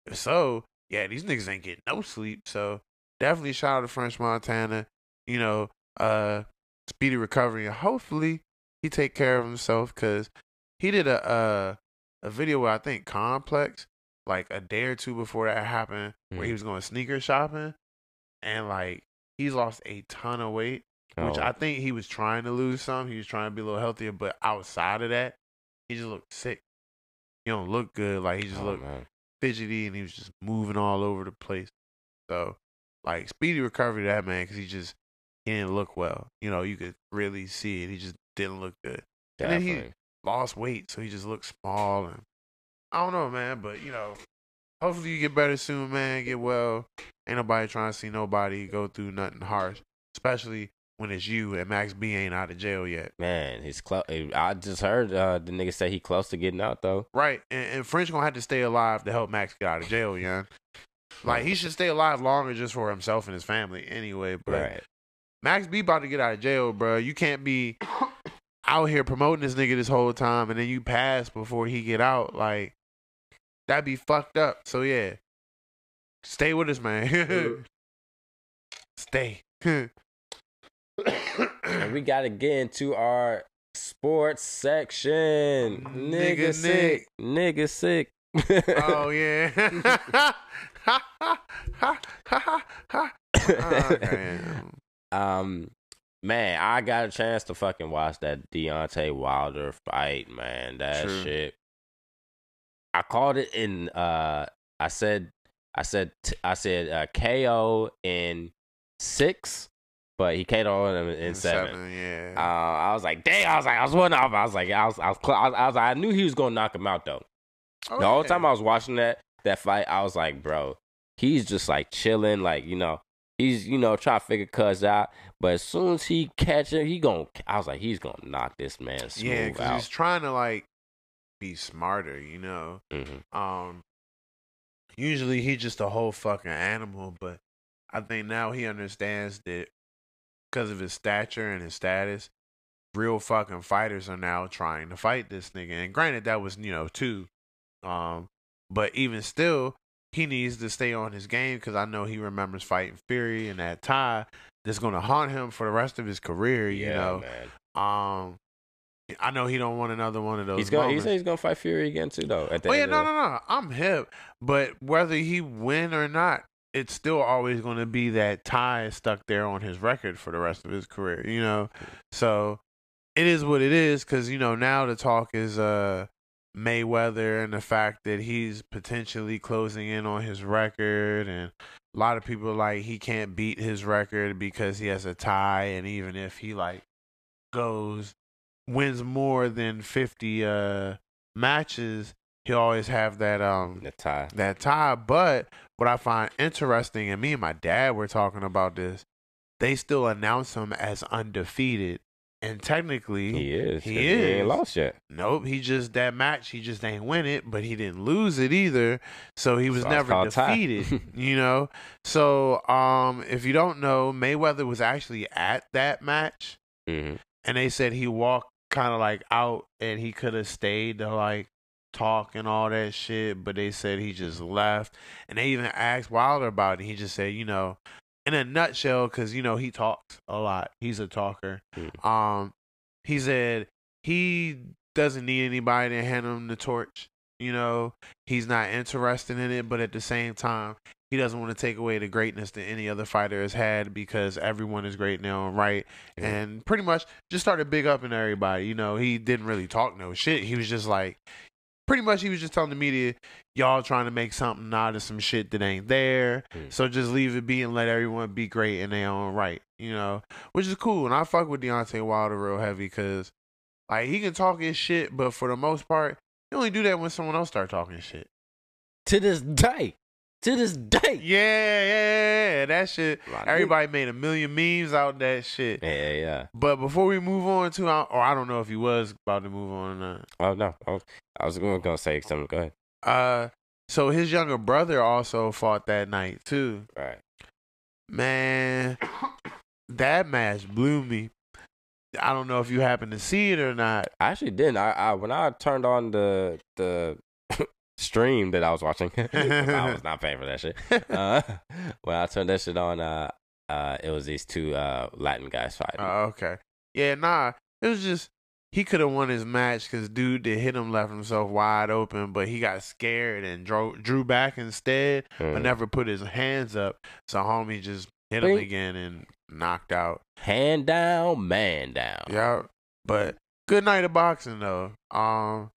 if so, yeah, these niggas ain't getting no sleep. So definitely shout out to French Montana. You know, uh, speedy recovery, and hopefully he take care of himself because he did a uh, a video where I think Complex like a day or two before that happened, where he Mm. was going sneaker shopping, and like he's lost a ton of weight, which Oh. I think he was trying to lose some. He was trying to be a little healthier, but outside of that, he just looked sick. He don't look good. Like he just Oh, looked man. fidgety and he was just moving all over the place. So, like, speedy recovery to that man because he just he didn't look well. You know, you could really see it. He just didn't look good. And then he- Lost weight, so he just looked small and I don't know, man. But you know, hopefully you get better soon, man. Get well. Ain't nobody trying to see nobody go through nothing harsh, especially when it's you and Max B ain't out of jail yet. Man, he's close. I just heard uh, the nigga say he close to getting out though. Right, and, and French gonna have to stay alive to help Max get out of jail, young. Like he should stay alive longer just for himself and his family anyway. But Right. Max B about to get out of jail, bro. You can't be out here promoting this nigga this whole time and then you pass before he get out. Like that'd be fucked up. So yeah, stay with us, man. stay. And we gotta get into our sports section. Nigga, Nigga sick. Nigga sick. oh yeah. oh, damn. Um, man, I got a chance to fucking watch that Deontay Wilder fight, man. That True. shit. I called it in. Uh, I said, I said, t- I said uh, KO in six, but he KO'd him in seven. Uh, yeah. I was like, damn. I was like, I was one off. I was like, I was, I was, cl- I was, I was like, I knew he was gonna knock him out though. Oh, the whole yeah. time I was watching that that fight, I was like, bro, he's just like chilling, like you know, he's you know trying to figure cuz out. But as soon as he catch him, he gon' I was like, he's gonna knock this man smooth yeah, because out. he's trying to like be smarter, you know. Mhm. Um, usually he's just a whole fucking animal, but I think now he understands that because of his stature and his status, real fucking fighters are now trying to fight this nigga. And granted, that was you know two, um, but even still, he needs to stay on his game because I know he remembers fighting Fury and that tie that's gonna haunt him for the rest of his career. You yeah, know, man. um, I know he don't want another one of those. He's gonna he moments. said he's gonna fight Fury again too though. At the Oh yeah, no, no, no. I'm hip, but whether he win or not, it's still always going to be that tie stuck there on his record for the rest of his career. You know, so it is what it is. Because you know now the talk is uh Mayweather and the fact that he's potentially closing in on his record, and a lot of people like he can't beat his record because he has a tie, and even if he like goes wins more than 50 uh matches he'll always have that um the tie. that tie but what i find interesting and me and my dad were talking about this they still announce him as undefeated and technically He is. He 'cause He ain't lost yet. nope he just that match he just ain't win it but he didn't lose it either. So he was So never defeated you know? So um if you don't know mayweather was actually at that match hmm and they said he walked kind of like out and he could have stayed to like talk and all that shit but they said he just left. And they even asked wilder about it. He just said you know in a nutshell because you know he talks a lot he's a talker Mhm. um he said he doesn't need anybody to hand him the torch you know he's not interested in it but at the same time he doesn't want to take away the greatness that any other fighter has had because everyone is great now right Yeah. and pretty much just started big up in everybody. You know, he didn't really talk no shit. He was just like, pretty much, he was just telling the media, y'all trying to make something out of some shit that ain't there. Mm. So just leave it be and let everyone be great in their own right. You know, which is cool. And I fuck with Deontay Wilder real heavy because, like, he can talk his shit, but for the most part, he only do that when someone else start talking shit. To this day. To this day. Yeah, yeah, yeah, that shit. Everybody made a million memes out that shit. Yeah, yeah. But before we move on to, or I don't know if he was about to move on or not. Oh no. I was, I was gonna, gonna say something. Go ahead. Uh, so his younger brother also fought that night too. Right. Man, that match blew me. I don't know if you happen to see it or not. I actually didn't. I, I when I turned on the the stream that I was watching. I was not paying for that shit. Uh, when I turned that shit on, uh, uh, it was these two uh Latin guys fighting. Oh, okay. Yeah, nah. It was just he could have won his match because dude that hit him left himself wide open, but he got scared and drew drew back instead, but Mhm. never put his hands up. So homie just hit him again and knocked out. Hand down, man down. Yeah, but good night of boxing though. Um,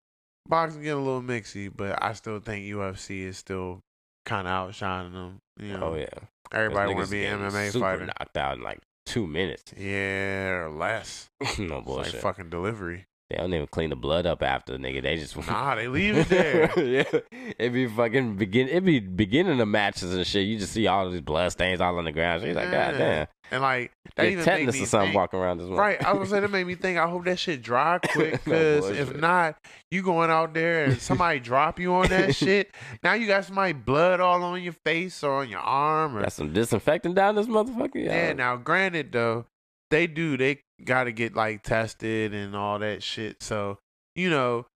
boxing getting a little mixy, but I still think UFC is still kind of outshining them. You oh, know, Oh yeah. everybody want to be an MMA super fighter. Knocked out in like two minutes. Yeah, or less. no It's bullshit. like fucking delivery. They don't even clean the blood up after nigga. They just Nah, they leave it there. yeah, it be fucking begin. It be beginning of matches and shit. You just see all these blood stains all on the ground. She's like, God damn, and like that even tetanus or something think, walking around this one. Right, I was gonna say that made me think. I hope that shit dry quick, No because if not, you going out there and somebody drop you on that shit. Now you got somebody blood all on your face or on your arm, or Got some disinfectant down this motherfucker. yeah. Now, granted though, they do they got to get like tested and all that shit. So you know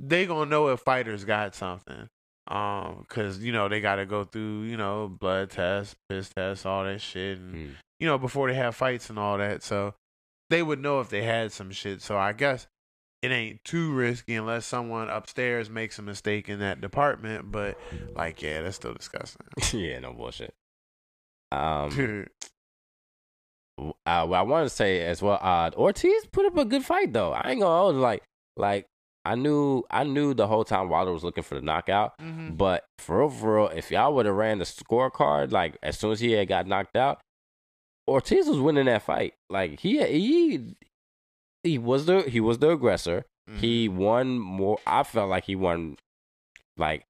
they gonna know if fighters got something. Um, cause you know they got to go through you know blood tests, piss tests, all that shit, and Mm. you know, before they have fights and all that. So they would know if they had some shit. So I guess it ain't too risky unless someone upstairs makes a mistake in that department. But like, yeah, that's still disgusting. yeah, no bullshit. Um, uh, I want to say as well, uh, Ortiz put up a good fight though. I ain't gonna hold like, like I knew, I knew the whole time Wilder was looking for the knockout. Mhm. But for real, for real, if y'all would have ran the scorecard, like as soon as he had got knocked out, Ortiz was winning that fight. Like he, he, he was the he was the aggressor. Mm-hmm. He won more. I felt like he won, like.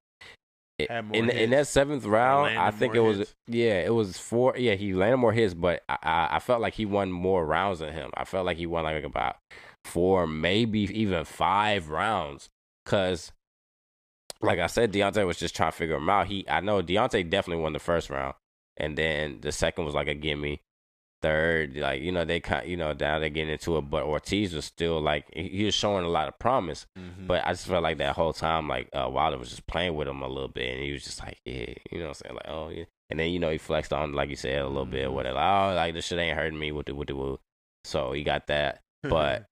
It- Had more in in that seventh round, I think it was hits. yeah, it was four. Yeah, he landed more hits, but I, I I felt like he won more rounds than him. I felt like he won like about four, maybe even five rounds. Cause, like I said, Deontay was just trying to figure him out. He, I know Deontay definitely won the first round, and then the second was like a gimme. Third, like you know, they kind, you know, now they're getting into it. But Ortiz was still like he was showing a lot of promise. Mhm. But I just felt like that whole time, like uh, Wilder was just playing with him a little bit, and he was just like, yeah, you know what I'm saying, like, oh yeah. And then you know he flexed on, like you said, a little bit, Mhm. whatever. Oh, like this shit ain't hurting me with the with the woo. So he got that, but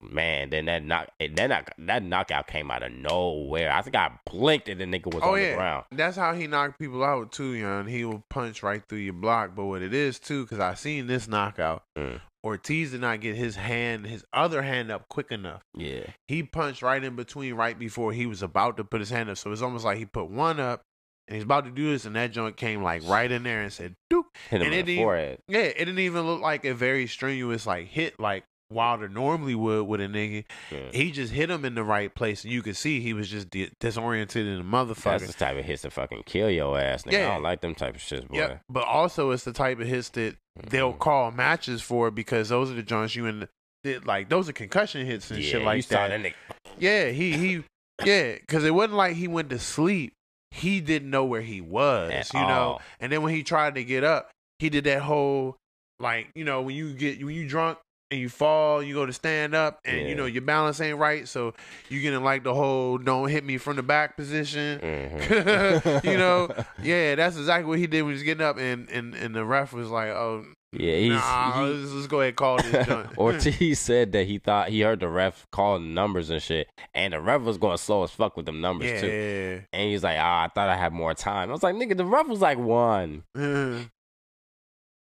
man, then that knock, that knock, that knockout came out of nowhere. I think I blinked and the nigga was oh on yeah, the ground. that's how he knocked people out too, young. He will punch right through your block. But what it is too, because I seen this knockout, Mm. Ortiz did not get his hand, his other hand up quick enough. Yeah, he punched right in between right before he was about to put his hand up. So it's almost like he put one up and he's about to do this, and that joint came like right in there and said, Doop. hit him And in it the didn't- forehead. Yeah, it didn't even look like a very strenuous like hit like Wilder normally would with a nigga. Yeah. He just hit him in the right place, and you could see he was just di- disoriented in the That's motherfucker. the type of hits that fucking kill your ass, nigga. I don't like them type of shits, boy. Yeah, but also it's the type of hits that they'll Mhm. call matches for because those are the joints you in. The, like those are concussion hits and yeah, shit you like saw that. that nigga. Yeah, he he yeah, because it wasn't like he went to sleep. He didn't know where he was, At you know. And then when he tried to get up, he did that whole like you know when you get when you drunk and you fall, you go to stand up, and Yeah. you know your balance ain't right, so you getting like the whole "don't hit me from the back" position. Mhm. you know, yeah, that's exactly what he did when he was getting up, and and, and the ref was like, "Oh, Yeah, he's, nah, he- let's, let's go ahead and call this joint." Ortiz said that he thought he heard the ref calling numbers and shit, and the ref was going slow as fuck with them numbers too. And he's like, "Ah, I thought I had more time." I was like, "Nigga, the ref was like one,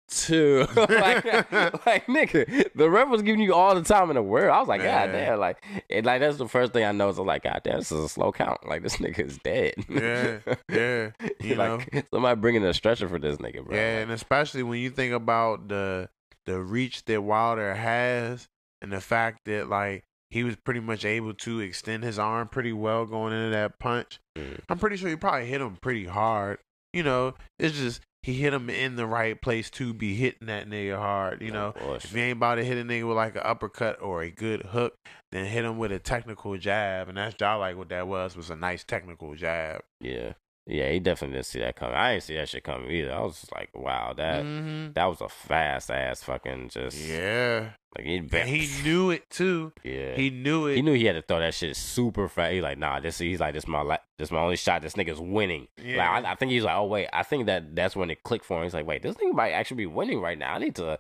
two, like, like nigga, the ref was giving you all the time in the world." I was like, Yeah. "God damn!" Like, and like that's the first thing I noticed. I was like, "God damn, this is a slow count. Like this nigga is dead." yeah, yeah. You know, somebody bringing a stretcher for this nigga, bro. Yeah, Like, and especially when you think about the the reach that Wilder has and the fact that like he was pretty much able to extend his arm pretty well going into that punch. Mm. I'm pretty sure he probably hit him pretty hard. You know, it's just he hit him in the right place to be hitting that nigga hard. You oh, know, no if you ain't about to hit a nigga with like an uppercut or a good hook, then hit him with a technical jab, and that's just like what that was was a nice technical jab. Yeah. Yeah, he definitely didn't see that coming. I didn't see that shit coming either. I was just like, wow, that Mhm. that was a fast ass fucking just Yeah, like he and he knew it too. yeah. He knew it. He knew he had to throw that shit super fast. He like, nah, this he's like, this my la- this my only shot. This nigga's winning. Yeah. Like, I, I think he's like, oh wait, I think that that's when it clicked for him. He's like, wait, this nigga might actually be winning right now. I need to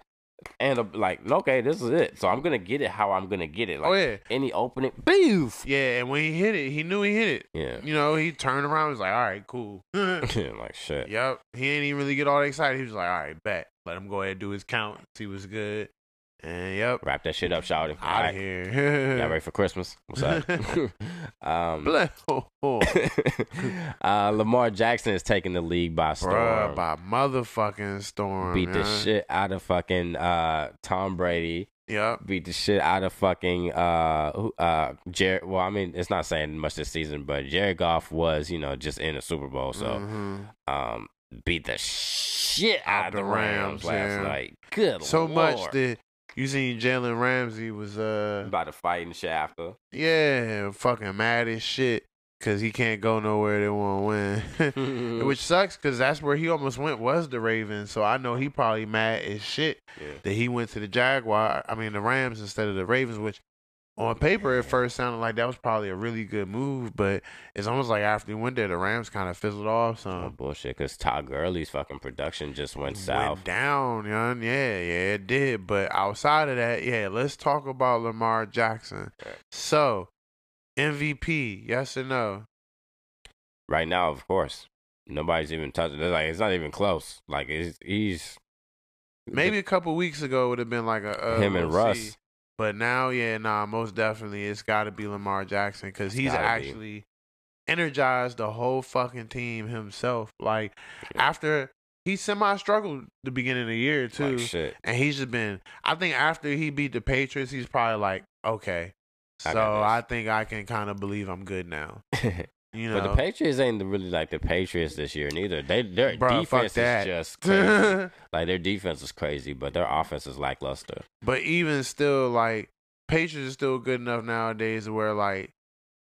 end up like, okay, this is it. So I'm gonna get it how I'm gonna get it. Oh, like oh yeah, any opening, boof. yeah. And when he hit it, he knew he hit it. Yeah. You know, he turned around. he Was like, all right, cool. like shit. yep. He didn't even really get all excited. He was like, all right, bet. Let him go ahead and do his count. See what's good. And yep, Wrap that shit up, shout it. out of here. Y'all ready for Christmas? What's up? um, uh, Lamar Jackson is taking the league by storm. Bruh, by motherfucking storm. Beat the shit out of fucking uh, Tom Brady. Yep. beat the shit out of fucking uh uh Jared. Well, I mean, it's not saying much this season, but Jared Goff was you know just in the Super Bowl, so Mhm. um beat the shit out, of the Rams, last yeah. night. Good So much Lord. that you seen Jalen Ramsey was uh about to fight and shit after. yeah fucking mad as shit because he can't go nowhere they won't win. Which sucks because that's where he almost went was the Ravens. So I know he probably mad as shit Yeah. that he went to the Jaguar. I mean the Rams instead of the Ravens, which on paper it first sounded like that was probably a really good move, but it's almost like after he went there, the Rams kind of fizzled off Oh, some. bullshit, because Todd Gurley's fucking production just went south. Down, young. Yeah, yeah, it did. But outside of that, yeah, let's talk about Lamar Jackson. So, MVP, yes or no? Right now, of course, nobody's even touching. It's like it's not even close. Like it's, he's Maybe a couple weeks ago would have been like a uh, him and Russ. But now, yeah, nah, most definitely, it's got to be Lamar Jackson because he's gotta be. actually energized the whole fucking team himself. Like Yeah. after he semi struggled the beginning of the year too, Like and he's just been. I think after he beat the Patriots, he's probably like, okay, so this. I think I can kind of believe I'm good now. You know, But the Patriots ain't really like the Patriots this year neither. They their Bruh, defense is just crazy. like their defense is crazy, but their offense is lackluster. But even still, like Patriots is still good enough nowadays where like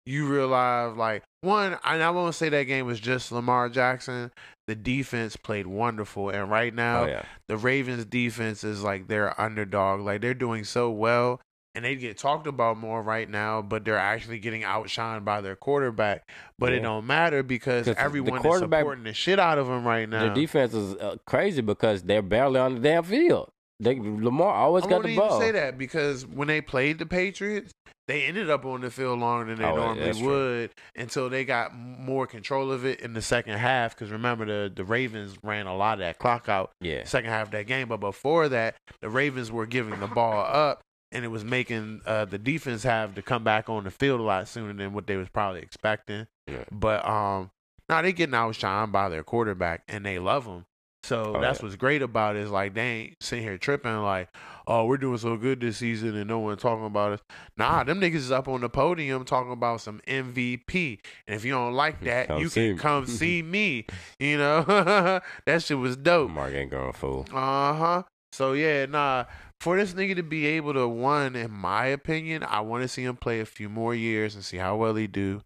you realize like one, and I won't say that game was just Lamar Jackson. The defense played wonderful, and right oh, now oh yeah, the Ravens defense is like their underdog. Like they're doing so well, and they get talked about more right now. But they're actually getting outshined by their quarterback. But it don't matter because 'Cause the everyone is supporting the shit out of them right now. their defense is uh, crazy because they're barely on the damn field. They Lamar always I got the even ball. say that because when they played the Patriots, they ended up on the field longer than they Oh, normally would until they got more control of it in the second half. Because remember, the the Ravens ran a lot of that clock out Yeah, second half of that game, but before that, the Ravens were giving the ball up. And it was making uh, the defense have to come back on the field a lot sooner than what they was probably expecting. Yeah. But um, now they getting outshined by their quarterback, and they love him. So Oh, that's yeah. what's great about it is like they ain't sitting here tripping like, oh, we're doing so good this season and no one talking about us. Nah, them niggas is up on the podium talking about some MVP. And if you don't like that, Come you can me. come see me. You know, that shit was dope. Mark ain't going fool. Uh huh. So yeah, nah. For this nigga to be able to one, in my opinion, I want to see him play a few more years and see how well he do.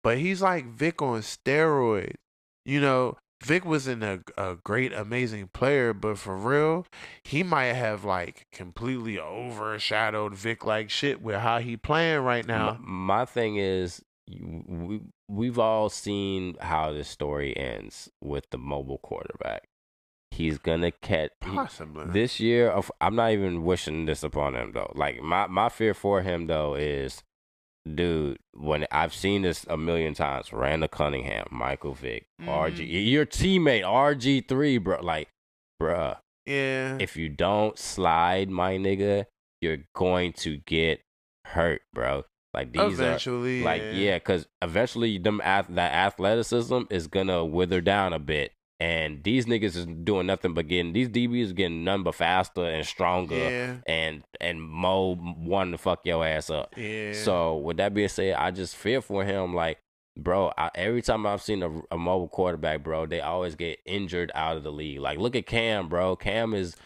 But he's like Vic on steroids. You know, Vic wasn't a, a great, amazing player, but for real, he might have like completely overshadowed Vic like shit with how he playing right now. My, my thing is, we we've all seen how this story ends with the mobile quarterback. He's gonna catch. he- Possibly. this year of I'm not even wishing this upon him though. Like my my fear for him though is dude, when I've seen this a million times, Randall Cunningham, Michael Vick, RG Mhm. your teammate RG3, bro. Like, bruh, yeah. if you don't slide, my nigga, you're going to get hurt, bro. Like these Eventually. are like yeah, because eventually them ath- that athleticism is gonna wither down a bit. And these niggas is doing nothing but getting these DBs getting none but faster and stronger Yeah. and and Mo wanting to fuck your ass up. Yeah. So with that being said, I just fear for him. Like, bro, I, every time I've seen a, a mobile quarterback, bro, they always get injured out of the league. Like, look at Cam, bro. Cam is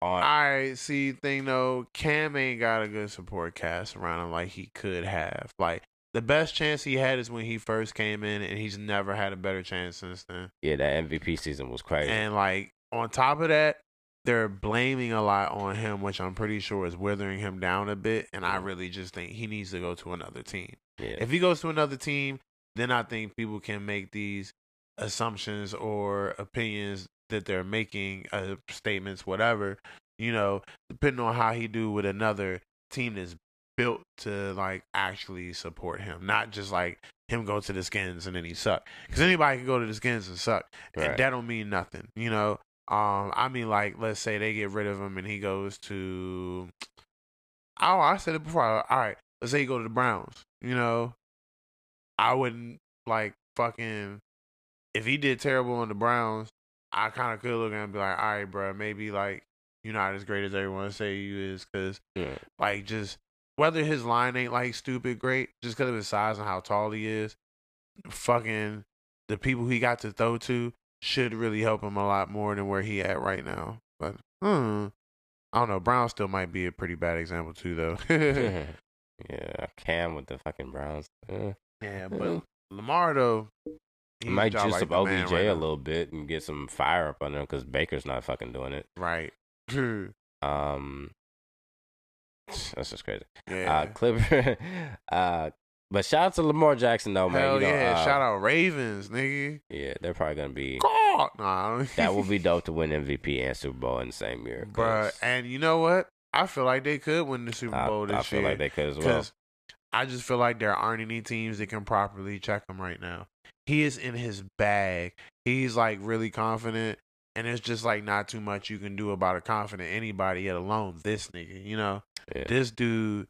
on. All right, see, thing though, Cam ain't got a good support cast around him like he could have. Like the best chance he had is when he first came in, and he's never had a better chance since then. yeah, that MVP season was crazy. And like on top of that, they're blaming a lot on him, which I'm pretty sure is withering him down a bit. And I really just think he needs to go to another team. yeah. If he goes to another team, then I think people can make these assumptions or opinions that they're making, uh, statements, whatever. You know, depending on how he do with another team that's built to like actually support him, not just like him go to the Skins and then he suck. Because anybody can go to the Skins and suck, Right. and that don't mean nothing. You know, um, I mean like let's say they get rid of him and he goes to. Oh, I said it before. All right, let's say he go to the Browns. You know, I wouldn't like fucking if he did terrible on the Browns. I kind of could look at him and be like, all right, bro, maybe like you're not as great as everyone say you is. Cause Yeah. like just whether his line ain't like stupid great, just because of his size and how tall he is, fucking the people he got to throw to should really help him a lot more than where he at right now. But hmm, I don't know. Brown still might be a pretty bad example too, though. yeah, Cam with the fucking Browns. Eh. yeah, Yeah. but Lamar though, he Might juice like up OBJ right a little bit and get some fire up under him because Baker's not fucking doing it. right? Um, that's just crazy. yeah. Uh, Clipper. uh, but shout out to Lamar Jackson though, man. Hell you know, yeah! uh, Shout out Ravens, nigga. Yeah, they're probably gonna be. God, nah, That would be dope to win MVP and Super Bowl in the same year, Bruh, and you know what? I feel like they could win the Super I, Bowl this I feel year. like they could as well. I just feel like there aren't any teams that can properly check him right now. He is in his bag. He's like really confident, and it's just like not too much you can do about a confident anybody, let alone this nigga. You know, Yeah. this dude.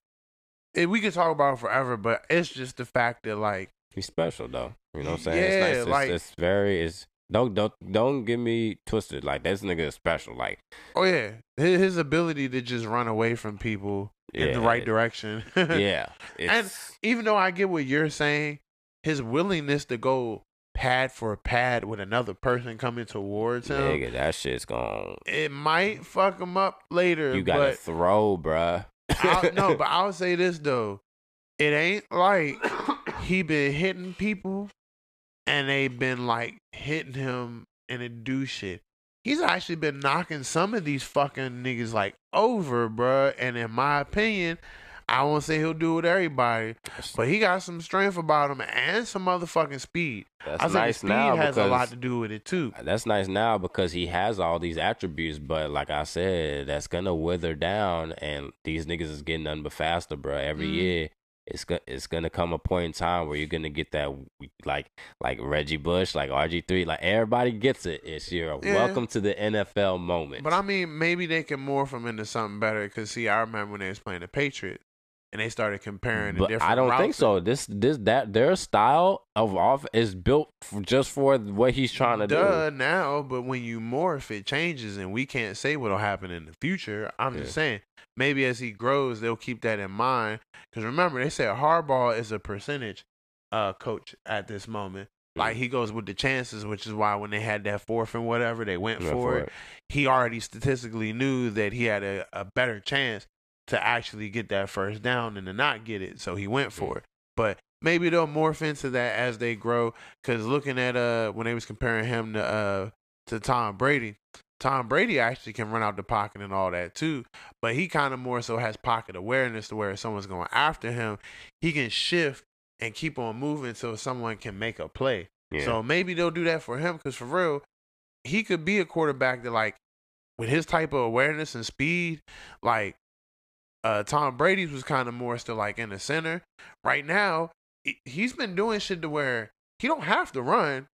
eh, we could talk about it forever, but it's just the fact that like He's special though. You know what I'm saying? Yeah, it's nice. Like- it's very. It's don't don't don't get me twisted. Like this nigga is special. Like Oh yeah, his, his ability to just run away from people in the yeah, right direction. Yeah, And even though I get what you're saying, his willingness to go pad for pad with another person coming towards him, nigga, that shit's gone. it might fuck him up later. You gotta but throw, bruh. I, no, but I'll say this though, it ain't like he been hitting people, and they been like hitting him and it do shit. He's actually been knocking some of these fucking niggas like over, bruh. And in my opinion, I won't say he'll do it with everybody, but he got some strength about him and some motherfucking speed. That's I think nice speed now has because a lot to do with it too. that's nice now because he has all these attributes, but like I said, that's gonna wither down, and these niggas is getting nothing but faster, bro. Every Mhm. year, it's gonna it's gonna come a point in time where you're gonna get that like like Reggie Bush, like RG three, like everybody gets it. It's your Yeah. welcome to the NFL moment. But I mean, maybe they can morph him into something better. Cause see, I remember when they was playing the Patriots and they started comparing. the But I don't think so. This this that their style of off is built just for what he's trying to Duh, do. now, but when you morph, it changes, and we can't say what'll happen in the future. I'm just saying, maybe as he grows, they'll keep that in mind. Because remember, they said Harbaugh is a percentage uh, coach at this moment. Like he goes with the chances, which is why when they had that fourth and whatever, they went Went for, for it. it. He already statistically knew that he had a, a better chance to actually get that first down and to not get it, so he went for it. But maybe they'll morph into that as they grow. Because looking at uh when they was comparing him to uh to Tom Brady, Tom Brady actually can run out the pocket and all that too. But he kind of more so has pocket awareness to where if someone's going after him, he can shift and keep on moving so someone can make a play. Yeah. So maybe they'll do that for him because for real, he could be a quarterback that like with his type of awareness and speed, like uh Tom Brady's was kind of more still like in the center. Right now, he- he's been doing shit to where he don't have to run.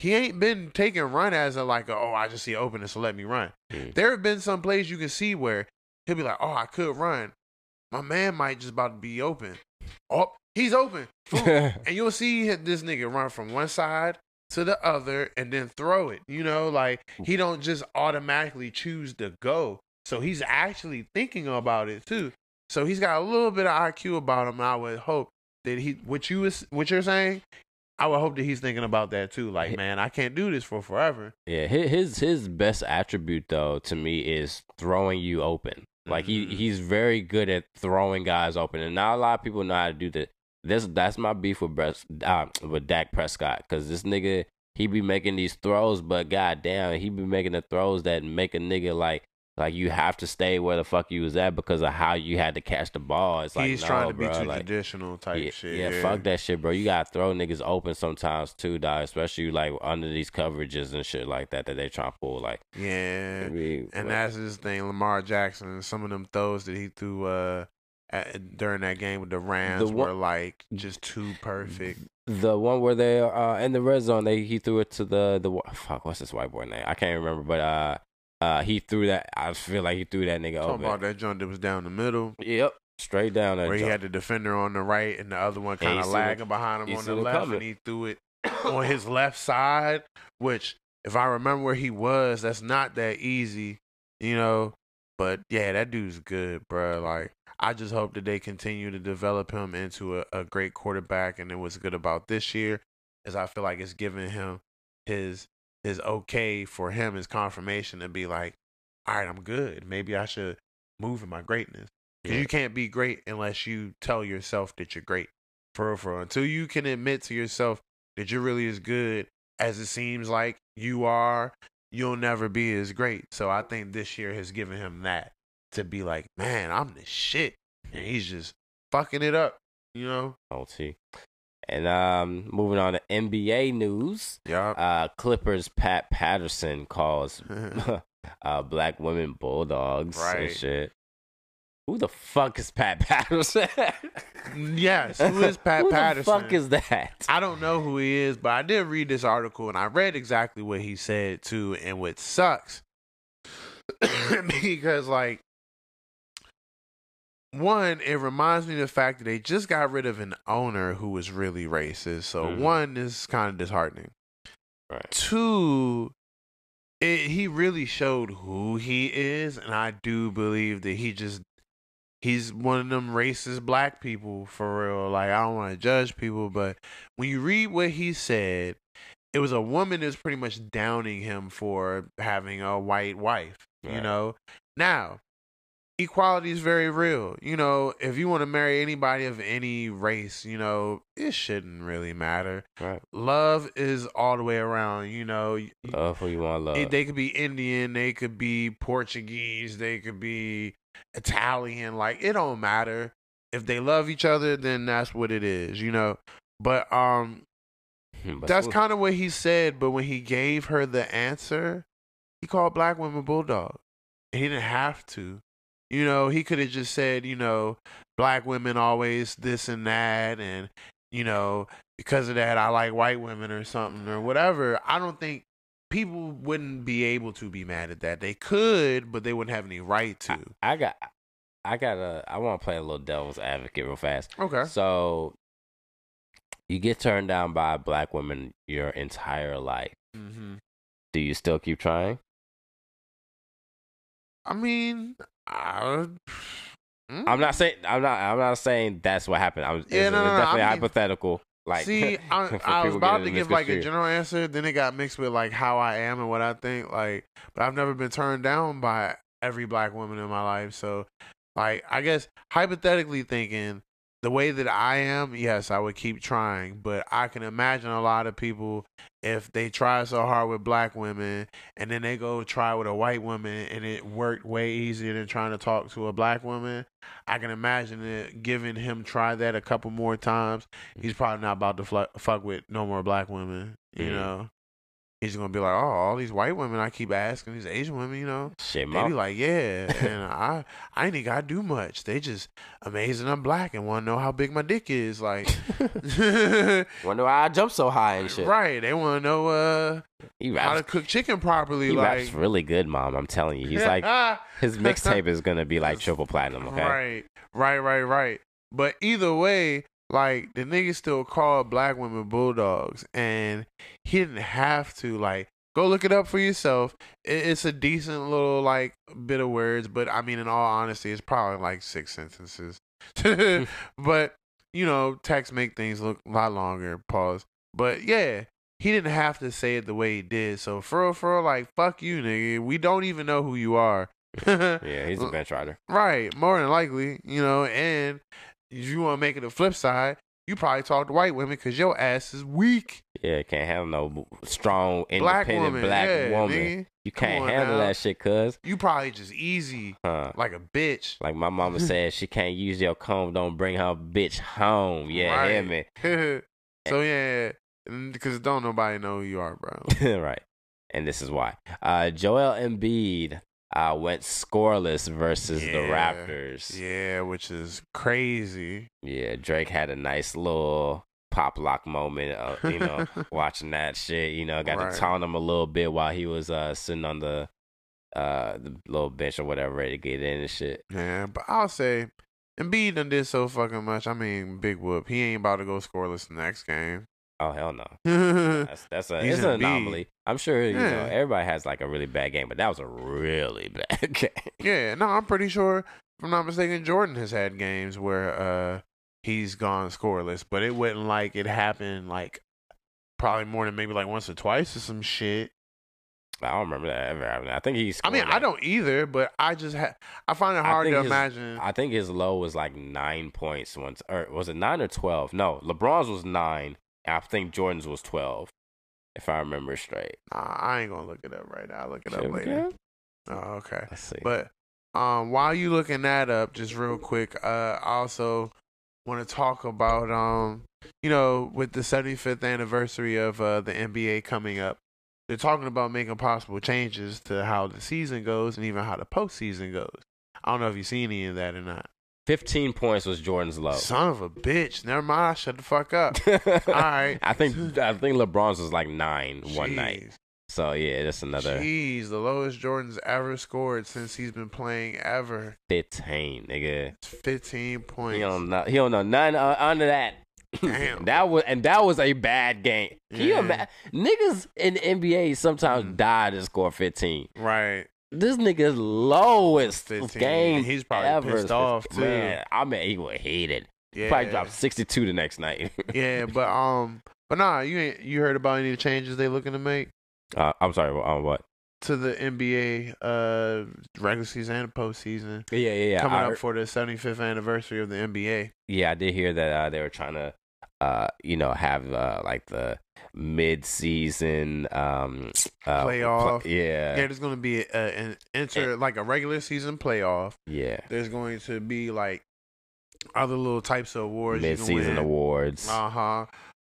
He ain't been taking run as a like a, oh I just see open so let me run. Mm. There have been some plays you can see where he'll be like oh I could run, my man might just about to be open. Oh he's open, and you'll see this nigga run from one side to the other and then throw it. You know, like he don't just automatically choose to go. So he's actually thinking about it too. So he's got a little bit of IQ about him. And I would hope that he, what you was, what you're saying, I would hope that he's thinking about that too. Like, man, I can't do this for forever. Yeah, his his best attribute though to me is throwing you open. Like Mhm. he he's very good at throwing guys open, and not a lot of people know how to do that. This that's my beef with Bres- uh, with Dak Prescott because this nigga he be making these throws, but goddamn, he be making the throws that make a nigga like like you have to stay where the fuck you was at because of how you had to catch the ball. It's like he's no, trying to be too like, traditional type yeah, shit. yeah, fuck that shit, bro. You gotta throw niggas open sometimes too, dog. Especially like under these coverages and shit like that that they trying to pull. Like, Yeah. I mean, And that's his thing, Lamar Jackson. Some of them throws that he threw uh, at, during that game with the Rams one- were like just too perfect. the one where they uh in the red zone, they he threw it to the the fuck. What's this white boy name? I can't remember, but uh, uh, he threw that. I feel like he threw that nigga over. Talking open. about that joint that was down the middle, Yep, straight down that. where he had the defender on the right and the other one kind of lagging behind him on the seen left, coming. and he threw it on his left side. Which, if I remember where he was, that's not that easy, you know. But yeah, that dude's good, bro. Like I just hope that they continue to develop him into a, a great quarterback. And then what's good about this year is I feel like it's giving him his his okay for him his confirmation to be like, all right, I'm good. Maybe I should move in my greatness. Because Yeah. you can't be great unless you tell yourself that you're great. For real, for real. Until you can admit to yourself that you're really as good as it seems like you are, you'll never be as great. So I think this year has given him that to be like, man, I'm the shit. And he's just fucking it up, you know? OT. And um, moving on to NBA news. Yeah. Uh, Clippers Pat Patterson calls uh, black women bulldogs Right. and shit. Who the fuck is Pat Patterson? yes. Who is Pat Who Patterson? Who the fuck is that? I don't know who he is, but I did read this article and I read exactly what he said too. And what sucks because, like, one, it reminds me of the fact that they just got rid of an owner who was really racist. So, Mhm. one, this is kind of disheartening. Right. Two, it, he really showed who he is, and I do believe that he just he's one of them racist black people for real. Like I don't want to judge people, but when you read what he said, it was a woman that's pretty much downing him for having a white wife. You know, now equality is very real. You know, if you want to marry anybody of any race, you know, it shouldn't really matter. Right. Love is all the way around. You know, Love who you want love. they could be Indian, they could be Portuguese, they could be Italian. Like it don't matter. If they love each other, then that's what it is, you know. But um, But that's kind of what he said. But when he gave her the answer, he called black women bulldog. He didn't have to. You know, he could have just said, you know, black women always this and that, and you know, because of that, I like white women or something or whatever. I don't think people wouldn't be able to be mad at that. They could, but they wouldn't have any right to. I got, I got a. I want to play a little devil's advocate real fast. Okay. So, you get turned down by black women your entire life. Mm-hmm. Do you still keep trying? I mean, I. Mm. I'm not saying. I'm not. I'm not saying that's what happened. I'm. Yeah, no, no, definitely I mean- hypothetical. Like, See, I, I was about to give like a general answer, then it got mixed with like how I am and what I think. Like, but I've never been turned down by every black woman in my life. So, like, I guess hypothetically thinking, the way that I am, yes, I would keep trying. But I can imagine a lot of people if they try so hard with black women and then they go try with a white woman and it worked way easier than trying to talk to a black woman. I can imagine it giving him try that a couple more times. He's probably not about to fuck with no more black women. You Mm. know, he's gonna be like, oh, all these white women I keep asking, these Asian women, you know, shit, they my, be like, yeah, and I I ain't gotta do much. They just amazing. I'm black and want to know how big my dick is. Like, wonder why I jump so high and shit. right? They want to know uh He how to cook chicken properly. He like, raps really good, mom. I'm telling you. He's like his mixtape is gonna be like triple platinum. Okay. Right, right, right, right. But either way, like the nigga still called black women bulldogs, and he didn't have to. Like, go look it up for yourself. It's a decent little like bit of words, but I mean, in all honesty, it's probably like six sentences. but you know, text make things look a lot longer. Pause. But yeah. He didn't have to say it the way he did. So for real, for real, like fuck you, nigga. We don't even know who you are. Yeah, he's a bench rider. Right, more than likely, you know. And if you want to make it a flip side, you probably talk to white women because your ass is weak. Yeah, can't have no strong, Black independent woman, black yeah, woman. nigga. You can't handle now. that shit, cuz. You probably just easy Huh. like a bitch. Like my mama said, she can't use your comb. Don't bring her bitch home. Yeah, hear me. so yeah, because don't nobody know who you are, bro. right. And this is why. Uh, Joel Embiid uh, went scoreless versus the Raptors. Yeah, which is crazy. Yeah, Drake had a nice little pop lock moment. Uh, you know, watching that shit. You know, got Right. to taunt him a little bit while he was uh, sitting on the uh the little bench or whatever, ready to get in and shit. Yeah, but I'll say Embiid done did so fucking much. I mean, big whoop. He ain't about to go scoreless the next game. Oh hell no. That's that's a He's it's an anomaly. I'm sure you know everybody has like a really bad game, but that was a really bad game. yeah, no, I'm pretty sure. If I'm not mistaken, Jordan has had games where uh he's gone scoreless, but it wasn't like it happened like probably more than maybe like once or twice or some shit. I don't remember that ever happening. I think he's. I mean, I don't either, but I just ha- I find it hard to his- imagine. I think his low was like nine points once, or was it nine or twelve? No, LeBron's was nine. I think Jordan's was twelve, if I remember straight. Nah, I ain't gonna look it up right now. I'll look it up later. Oh, okay. Let's see. But um, while you looking that up, just real quick, uh, I also want to talk about um, you know, with the 75th anniversary of uh, the NBA coming up, they're talking about making possible changes to how the season goes and even how the postseason goes. I don't know if you've seen any of that or not. Fifteen points was Jordan's low. Son of a bitch! Never mind. Shut the fuck up. All right. I think I think LeBron's was like nine one night. So yeah, that's another Jeez, the lowest Jordan's ever scored since he's been playing ever. fifteen, nigga. It's 15 points. He don't know. He don't know none uh, under that. Damn. that was and that was a bad game. Can you Yeah. imagine? Niggas in the NBA sometimes Mm. die to score fifteen. Right. This nigga's lowest 15. game. He's probably ever pissed is off, too. Man, I mean, he would hate it. Yeah. Probably dropped sixty two the next night. yeah, but um, but nah, you ain't you heard about any changes they looking to make uh, I'm sorry. On what? to the NBA uh regular season and postseason Yeah, yeah, yeah. coming I up heard- for the 75th anniversary of the NBA. Yeah, I did hear that uh, they were trying to, uh, you know, have uh, like the mid-season um, uh, Playoff. pla- yeah, Yeah, there's going to be a, an enter like a regular season playoff. yeah, There's going to be like other little types of awards. mid-season awards. Uh huh.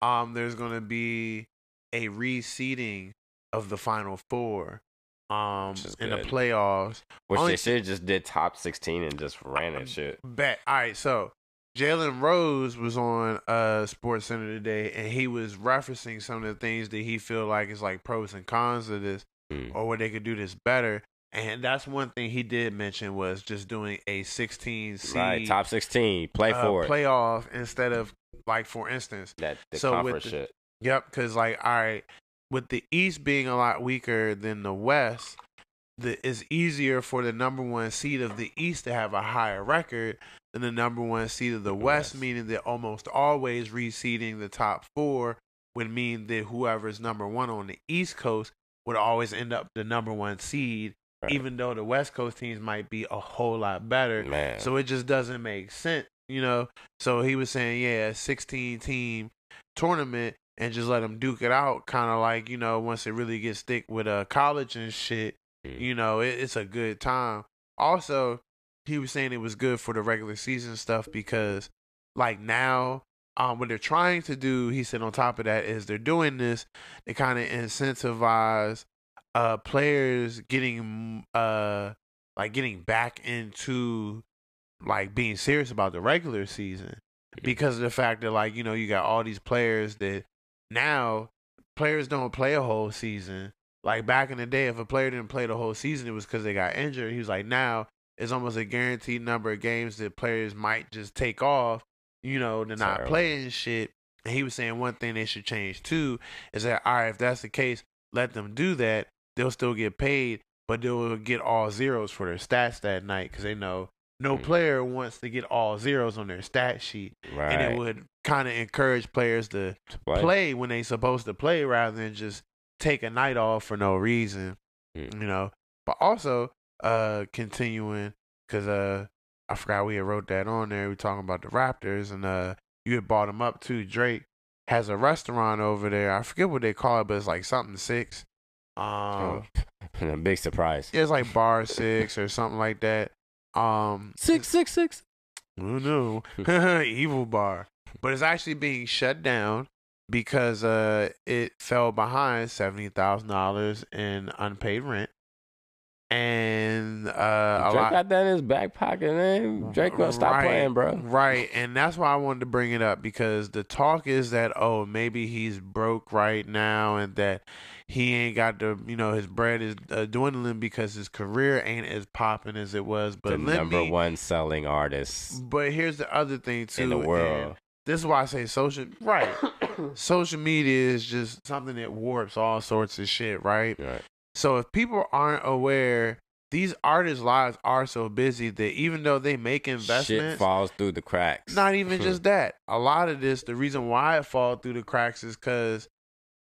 Um, there's going to be a reseeding of the final four. Um, in the playoffs. Which only- they should have just did top sixteen and just ran that shit. Bet. All right, so Jalen Rose was on uh Sports Center today, and he was referencing some of the things that he feel like is like pros and cons of this, Mm. or where they could do this better. And that's one thing he did mention was just doing a 16 seed Right, top sixteen, play uh, for it. playoff instead of like for instance. that the so with conference the- shit. Yep, because like all right, with the East being a lot weaker than the West, the it's easier for the number one seed of the East to have a higher record than the number one seed of the West, West. meaning that almost always reseeding the top four would mean that whoever's number one on the East Coast would always end up the number one seed, Right. even though the West Coast teams might be a whole lot better. Man, So it just doesn't make sense, you know. So he was saying, yeah, 16 team tournament and just let them duke it out, kind of like you know once it really gets thick with uh college and shit. You know, it, it's a good time. Also, he was saying it was good for the regular season stuff because, like now, um, what they're trying to do, he said, on top of that, is they're doing this. They kind of incentivize uh players getting uh like getting back into like being serious about the regular season because of the fact that like you know you got all these players that now players don't play a whole season like back in the day if a player didn't play the whole season it was because they got injured he was like now it's almost a guaranteed number of games that players might just take off you know to not play and shit and he was saying one thing they should change too is that all right if that's the case let them do that they'll still get paid but they'll get all zeros for their stats that night because they know no Mm. player wants to get all zeros on their stat sheet right. and it would kind of encourage players to To play. when they're supposed to play rather than just take a night off for no reason Mm. you know but also uh continuing because uh i forgot we had wrote that on there we talking about the raptors and uh you had bought them up too drake has a restaurant over there i forget what they call it but it's like something six um Oh, a big surprise. it's like bar six or something like that um Six six six. Oh no, evil bar. But it's actually being shut down because uh it fell behind seventy thousand dollars in unpaid rent, and uh Drake lot. got that in his back pocket, man. Drake gonna stop Right, playing, bro. Right, and that's why I wanted to bring it up because the talk is that oh maybe he's broke right now and that he ain't got the you know his bread is uh, dwindling because his career ain't as popping as it was. But the number me- one selling artist But here's the other thing too, in the world. This is why I say social right. social media is just something that warps all sorts of shit, right? Right. So if people aren't aware, these artists' lives are so busy that even though they make investments, Shit falls through the cracks. not even just that. A lot of this, the reason why it falls through the cracks is because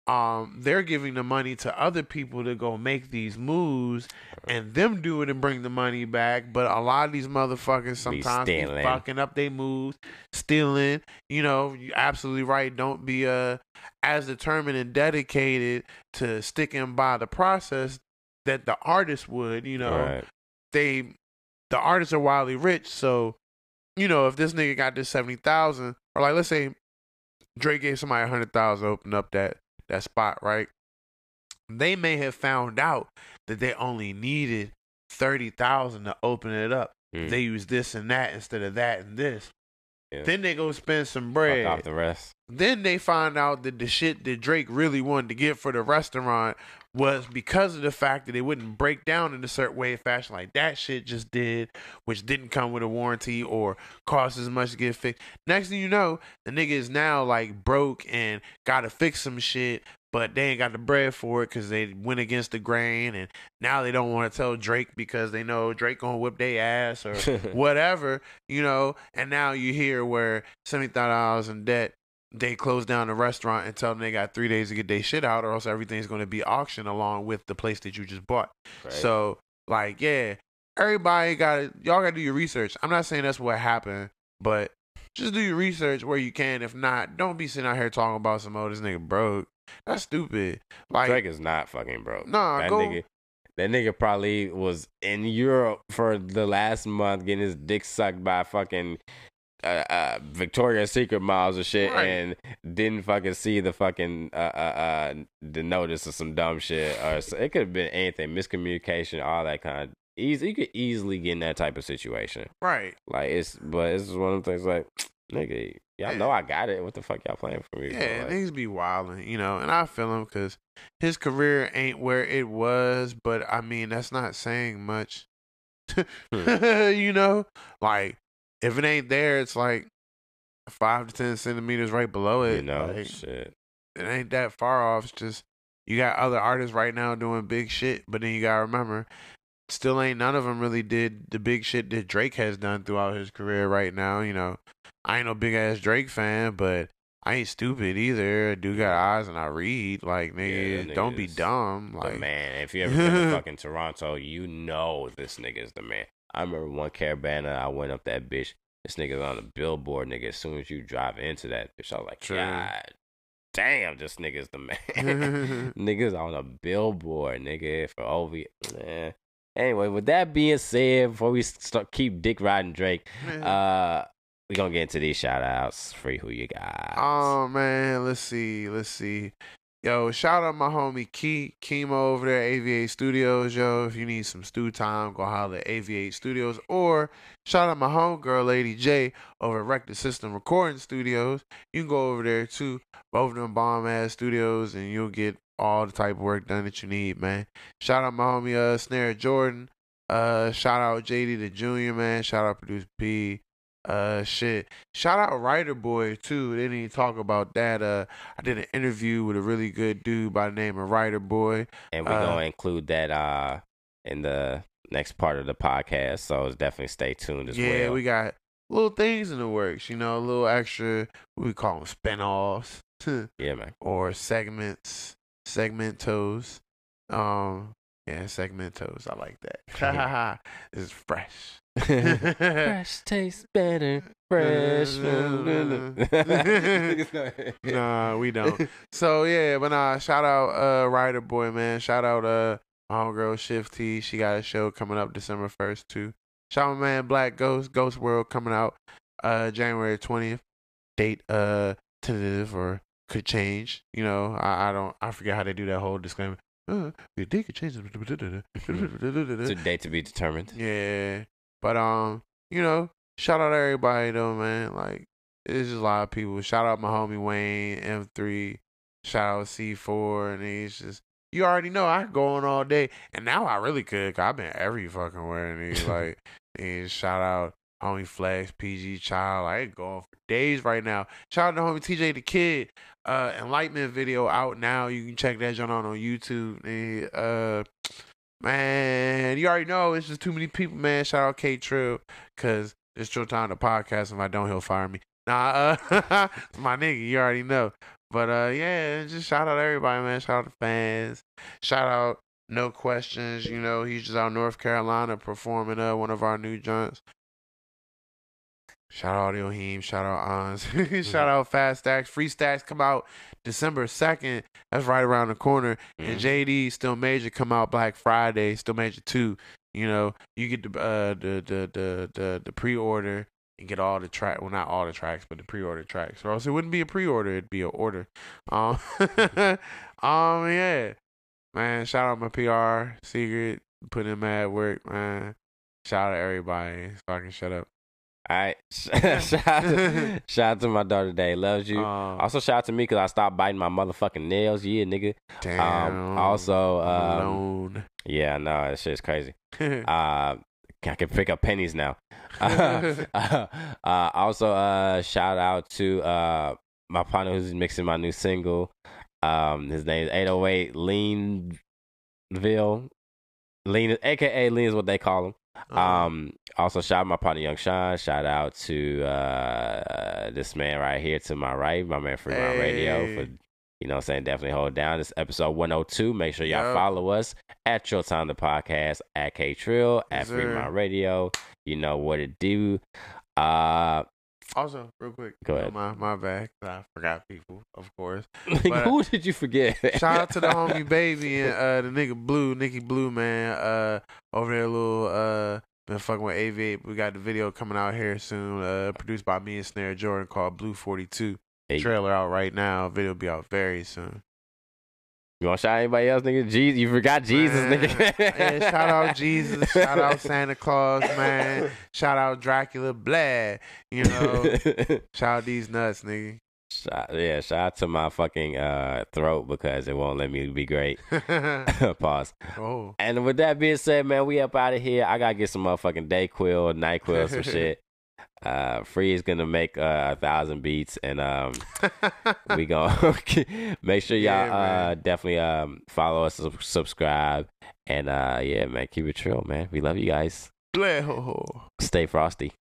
um they're giving the money to other people to go make these moves and them do it and bring the money back. But a lot of these motherfuckers sometimes be stealing. fucking up their moves, stealing. You know, you absolutely right. Don't be uh as determined and dedicated to sticking by the process that the artist would. You know, Right. they the artists are wildly rich, so you know if this nigga got this seventy thousand, or like let's say Drake gave somebody a hundred thousand to open up that that spot, right? They may have found out that they only needed thirty thousand to open it up. Mm. They use this and that instead of that and this. Yeah. Then they go spend some Fuck bread. off the rest. Then they find out that the shit that Drake really wanted to get for the restaurant was because of the fact that it wouldn't break down in a certain way of fashion like that shit just did, which didn't come with a warranty or cost as much to get fixed. Next thing you know, the nigga is now like broke and gotta fix some shit, but they ain't got the bread for it because they went against the grain, and now they don't want to tell Drake because they know Drake gonna whip their ass or whatever, you know. And now you hear where seventy thousand dollars in debt, they close down the restaurant and tell them they got three days to get their shit out, or else everything's going to be auctioned along with the place that you just bought. Right. So, like, yeah, everybody got to y'all got to do your research. I'm not saying that's what happened, but just do your research where you can. If not, don't be sitting out here talking about some oh this nigga broke. That's stupid. Like, Drake is not fucking broke. Nah, that go- nigga. That nigga probably was in Europe for the last month getting his dick sucked by fucking uh, uh, Victoria's Secret miles and shit, Right. and didn't fucking see the fucking uh, uh, uh, the notice of some dumb shit, or it could have been anything, miscommunication, all that kind. of Easy, you could easily get in that type of situation. right. Like it's, but it's one of the things. Like, nigga, y'all Yeah. know I got it. What the fuck y'all playing for me? Yeah, Like, niggas be wilding, you know, and I feel him because his career ain't where it was, but I mean, that's not saying much. you know, like if it ain't there, it's like five to ten centimeters right below it. you know, Like, shit. it ain't that far off. It's just you got other artists right now doing big shit, but then you gotta remember, still ain't none of them really did the big shit that Drake has done throughout his career right now. You know, I ain't no big ass Drake fan, but I ain't stupid either. I do got eyes and I read. Like nigga, that don't be dumb. Like man. If you ever been to fucking Toronto, you know this nigga's the man. I remember one Caravana, I went up that bitch. This nigga's on a billboard, nigga. As soon as you drive into that bitch, I was like, True. God damn, this nigga's the man. niggas on a billboard, nigga, for OV. Man. Anyway, with that being said, before we start keep dick riding Drake, uh, we gonna get into these shout outs. Free who you got. Oh man, let's see, let's see. Yo, shout out my homie Key Chemo over there AV8 Studios. Yo, if you need some stew time, go holler at AV8 Studios. Or shout out my homegirl Lady J over at Rector System Recording Studios. You can go over there too. Both of them bomb ass studios, and you'll get all the type of work done that you need, man. Shout out my homie uh Snare Jordan. Uh, shout out JD the Junior, man. Shout out Producer P. Uh, shit. Shout out Writer Boy too. They didn't even talk about that. Uh, I did an interview with a really good dude by the name of Writer Boy. and we're uh, gonna include that uh in the next part of the podcast. So definitely stay tuned as yeah, well. Yeah, we got little things in the works. You know, a little extra. We call them spinoffs yeah, man. or segments, segmentos. Um, yeah, segmentos. I like that. Ha ha ha. This is fresh. Fresh tastes better. Fresh. nah, we don't. So yeah, but nah, shout out uh Rider Boy, man. Shout out uh homegirl Shift T. She got a show coming up December first too. Shout out man Black Ghost, Ghost World coming out uh January twentieth. Date uh tentative or could change. You know, I, I don't I forget how they do that whole disclaimer. Uh, the date could change. it's a date to be determined. Yeah. But um, you know, shout out everybody though, man. Like it's just a lot of people. Shout out my homie Wayne, M3, shout out C4, and he's just you already know I go on all day. And now I really could, cause I've been every fucking where and he's like and shout out Homie Flex, PG Child. I ain't going for days right now. Shout out to homie TJ the Kid. Uh, Enlightenment video out now. You can check that joint out on YouTube. And, uh, man, you already know it's just too many people, man. Shout out K Trill, cause it's Trill Time to podcast. If I don't, he'll fire me. Nah, uh, my nigga, you already know. But uh, yeah, just shout out everybody, man. Shout out the fans. Shout out no questions. You know, he's just out North Carolina performing uh one of our new joints. Shout out Audio Heem, shout out Ons, shout out Fast Stacks. Free Stacks come out December 2nd. That's right around the corner. And Mhm. JD Still Major come out Black Friday, Still Major 2. You know, you get the uh the the the the, the pre-order and get all the track well not all the tracks, but the pre-order tracks. Or else it wouldn't be a pre-order, it'd be an order. Um um yeah. Man, shout out my PR secret, put in mad work, man. Shout out to everybody. So I can shut up. All right. shout, out, shout out to my daughter today. Loves you. Um, also, shout out to me because I stopped biting my motherfucking nails. Yeah, nigga. damn. Um, also, um, alone. yeah, no, that shit's crazy. Uh, I can pick up pennies now. uh, uh, also, uh, shout out to uh, my partner who's mixing my new single. Um, his name is 808 Leanville. Lean, aka Lean is what they call him. Uh-huh. Um, also shout out my partner Young Sean. Shout out to uh this man right here to my right, my man Free My Radio for you know I'm saying, definitely hold down. This episode 102. Make sure y'all Yup. follow us at Your Time the Podcast, at K Trill, at Yes, Free. My Radio. You know what to do. Uh also, real quick. Go ahead. My my bad. I forgot people, of course. But, who did you forget? Shout out to the homie baby and uh the nigga Blue, Nikki Blue man. Uh over there little uh been fucking with AV8. We got the video coming out here soon, uh produced by me and Snare Jordan called Blue 42. Trailer out right now. Video will be out very soon. You want to shout anybody else, nigga? Jesus, you forgot Jesus, Man. nigga. Yeah, shout out Jesus. Shout out Santa Claus, man. Shout out Dracula Blad. You know, shout out these nuts, nigga. Shout, yeah, shout out to my fucking uh, throat because it won't let me be great. Pause. oh, And with that being said, man, we up out of here. I gotta get some motherfucking Dayquil, Nyquil, some shit. Uh, Free is gonna make uh, a thousand beats, and um, we gonna make sure y'all Yeah, uh definitely um follow us, subscribe, and uh yeah, man, keep it trill, man. We love you guys. Play ho ho. Stay frosty.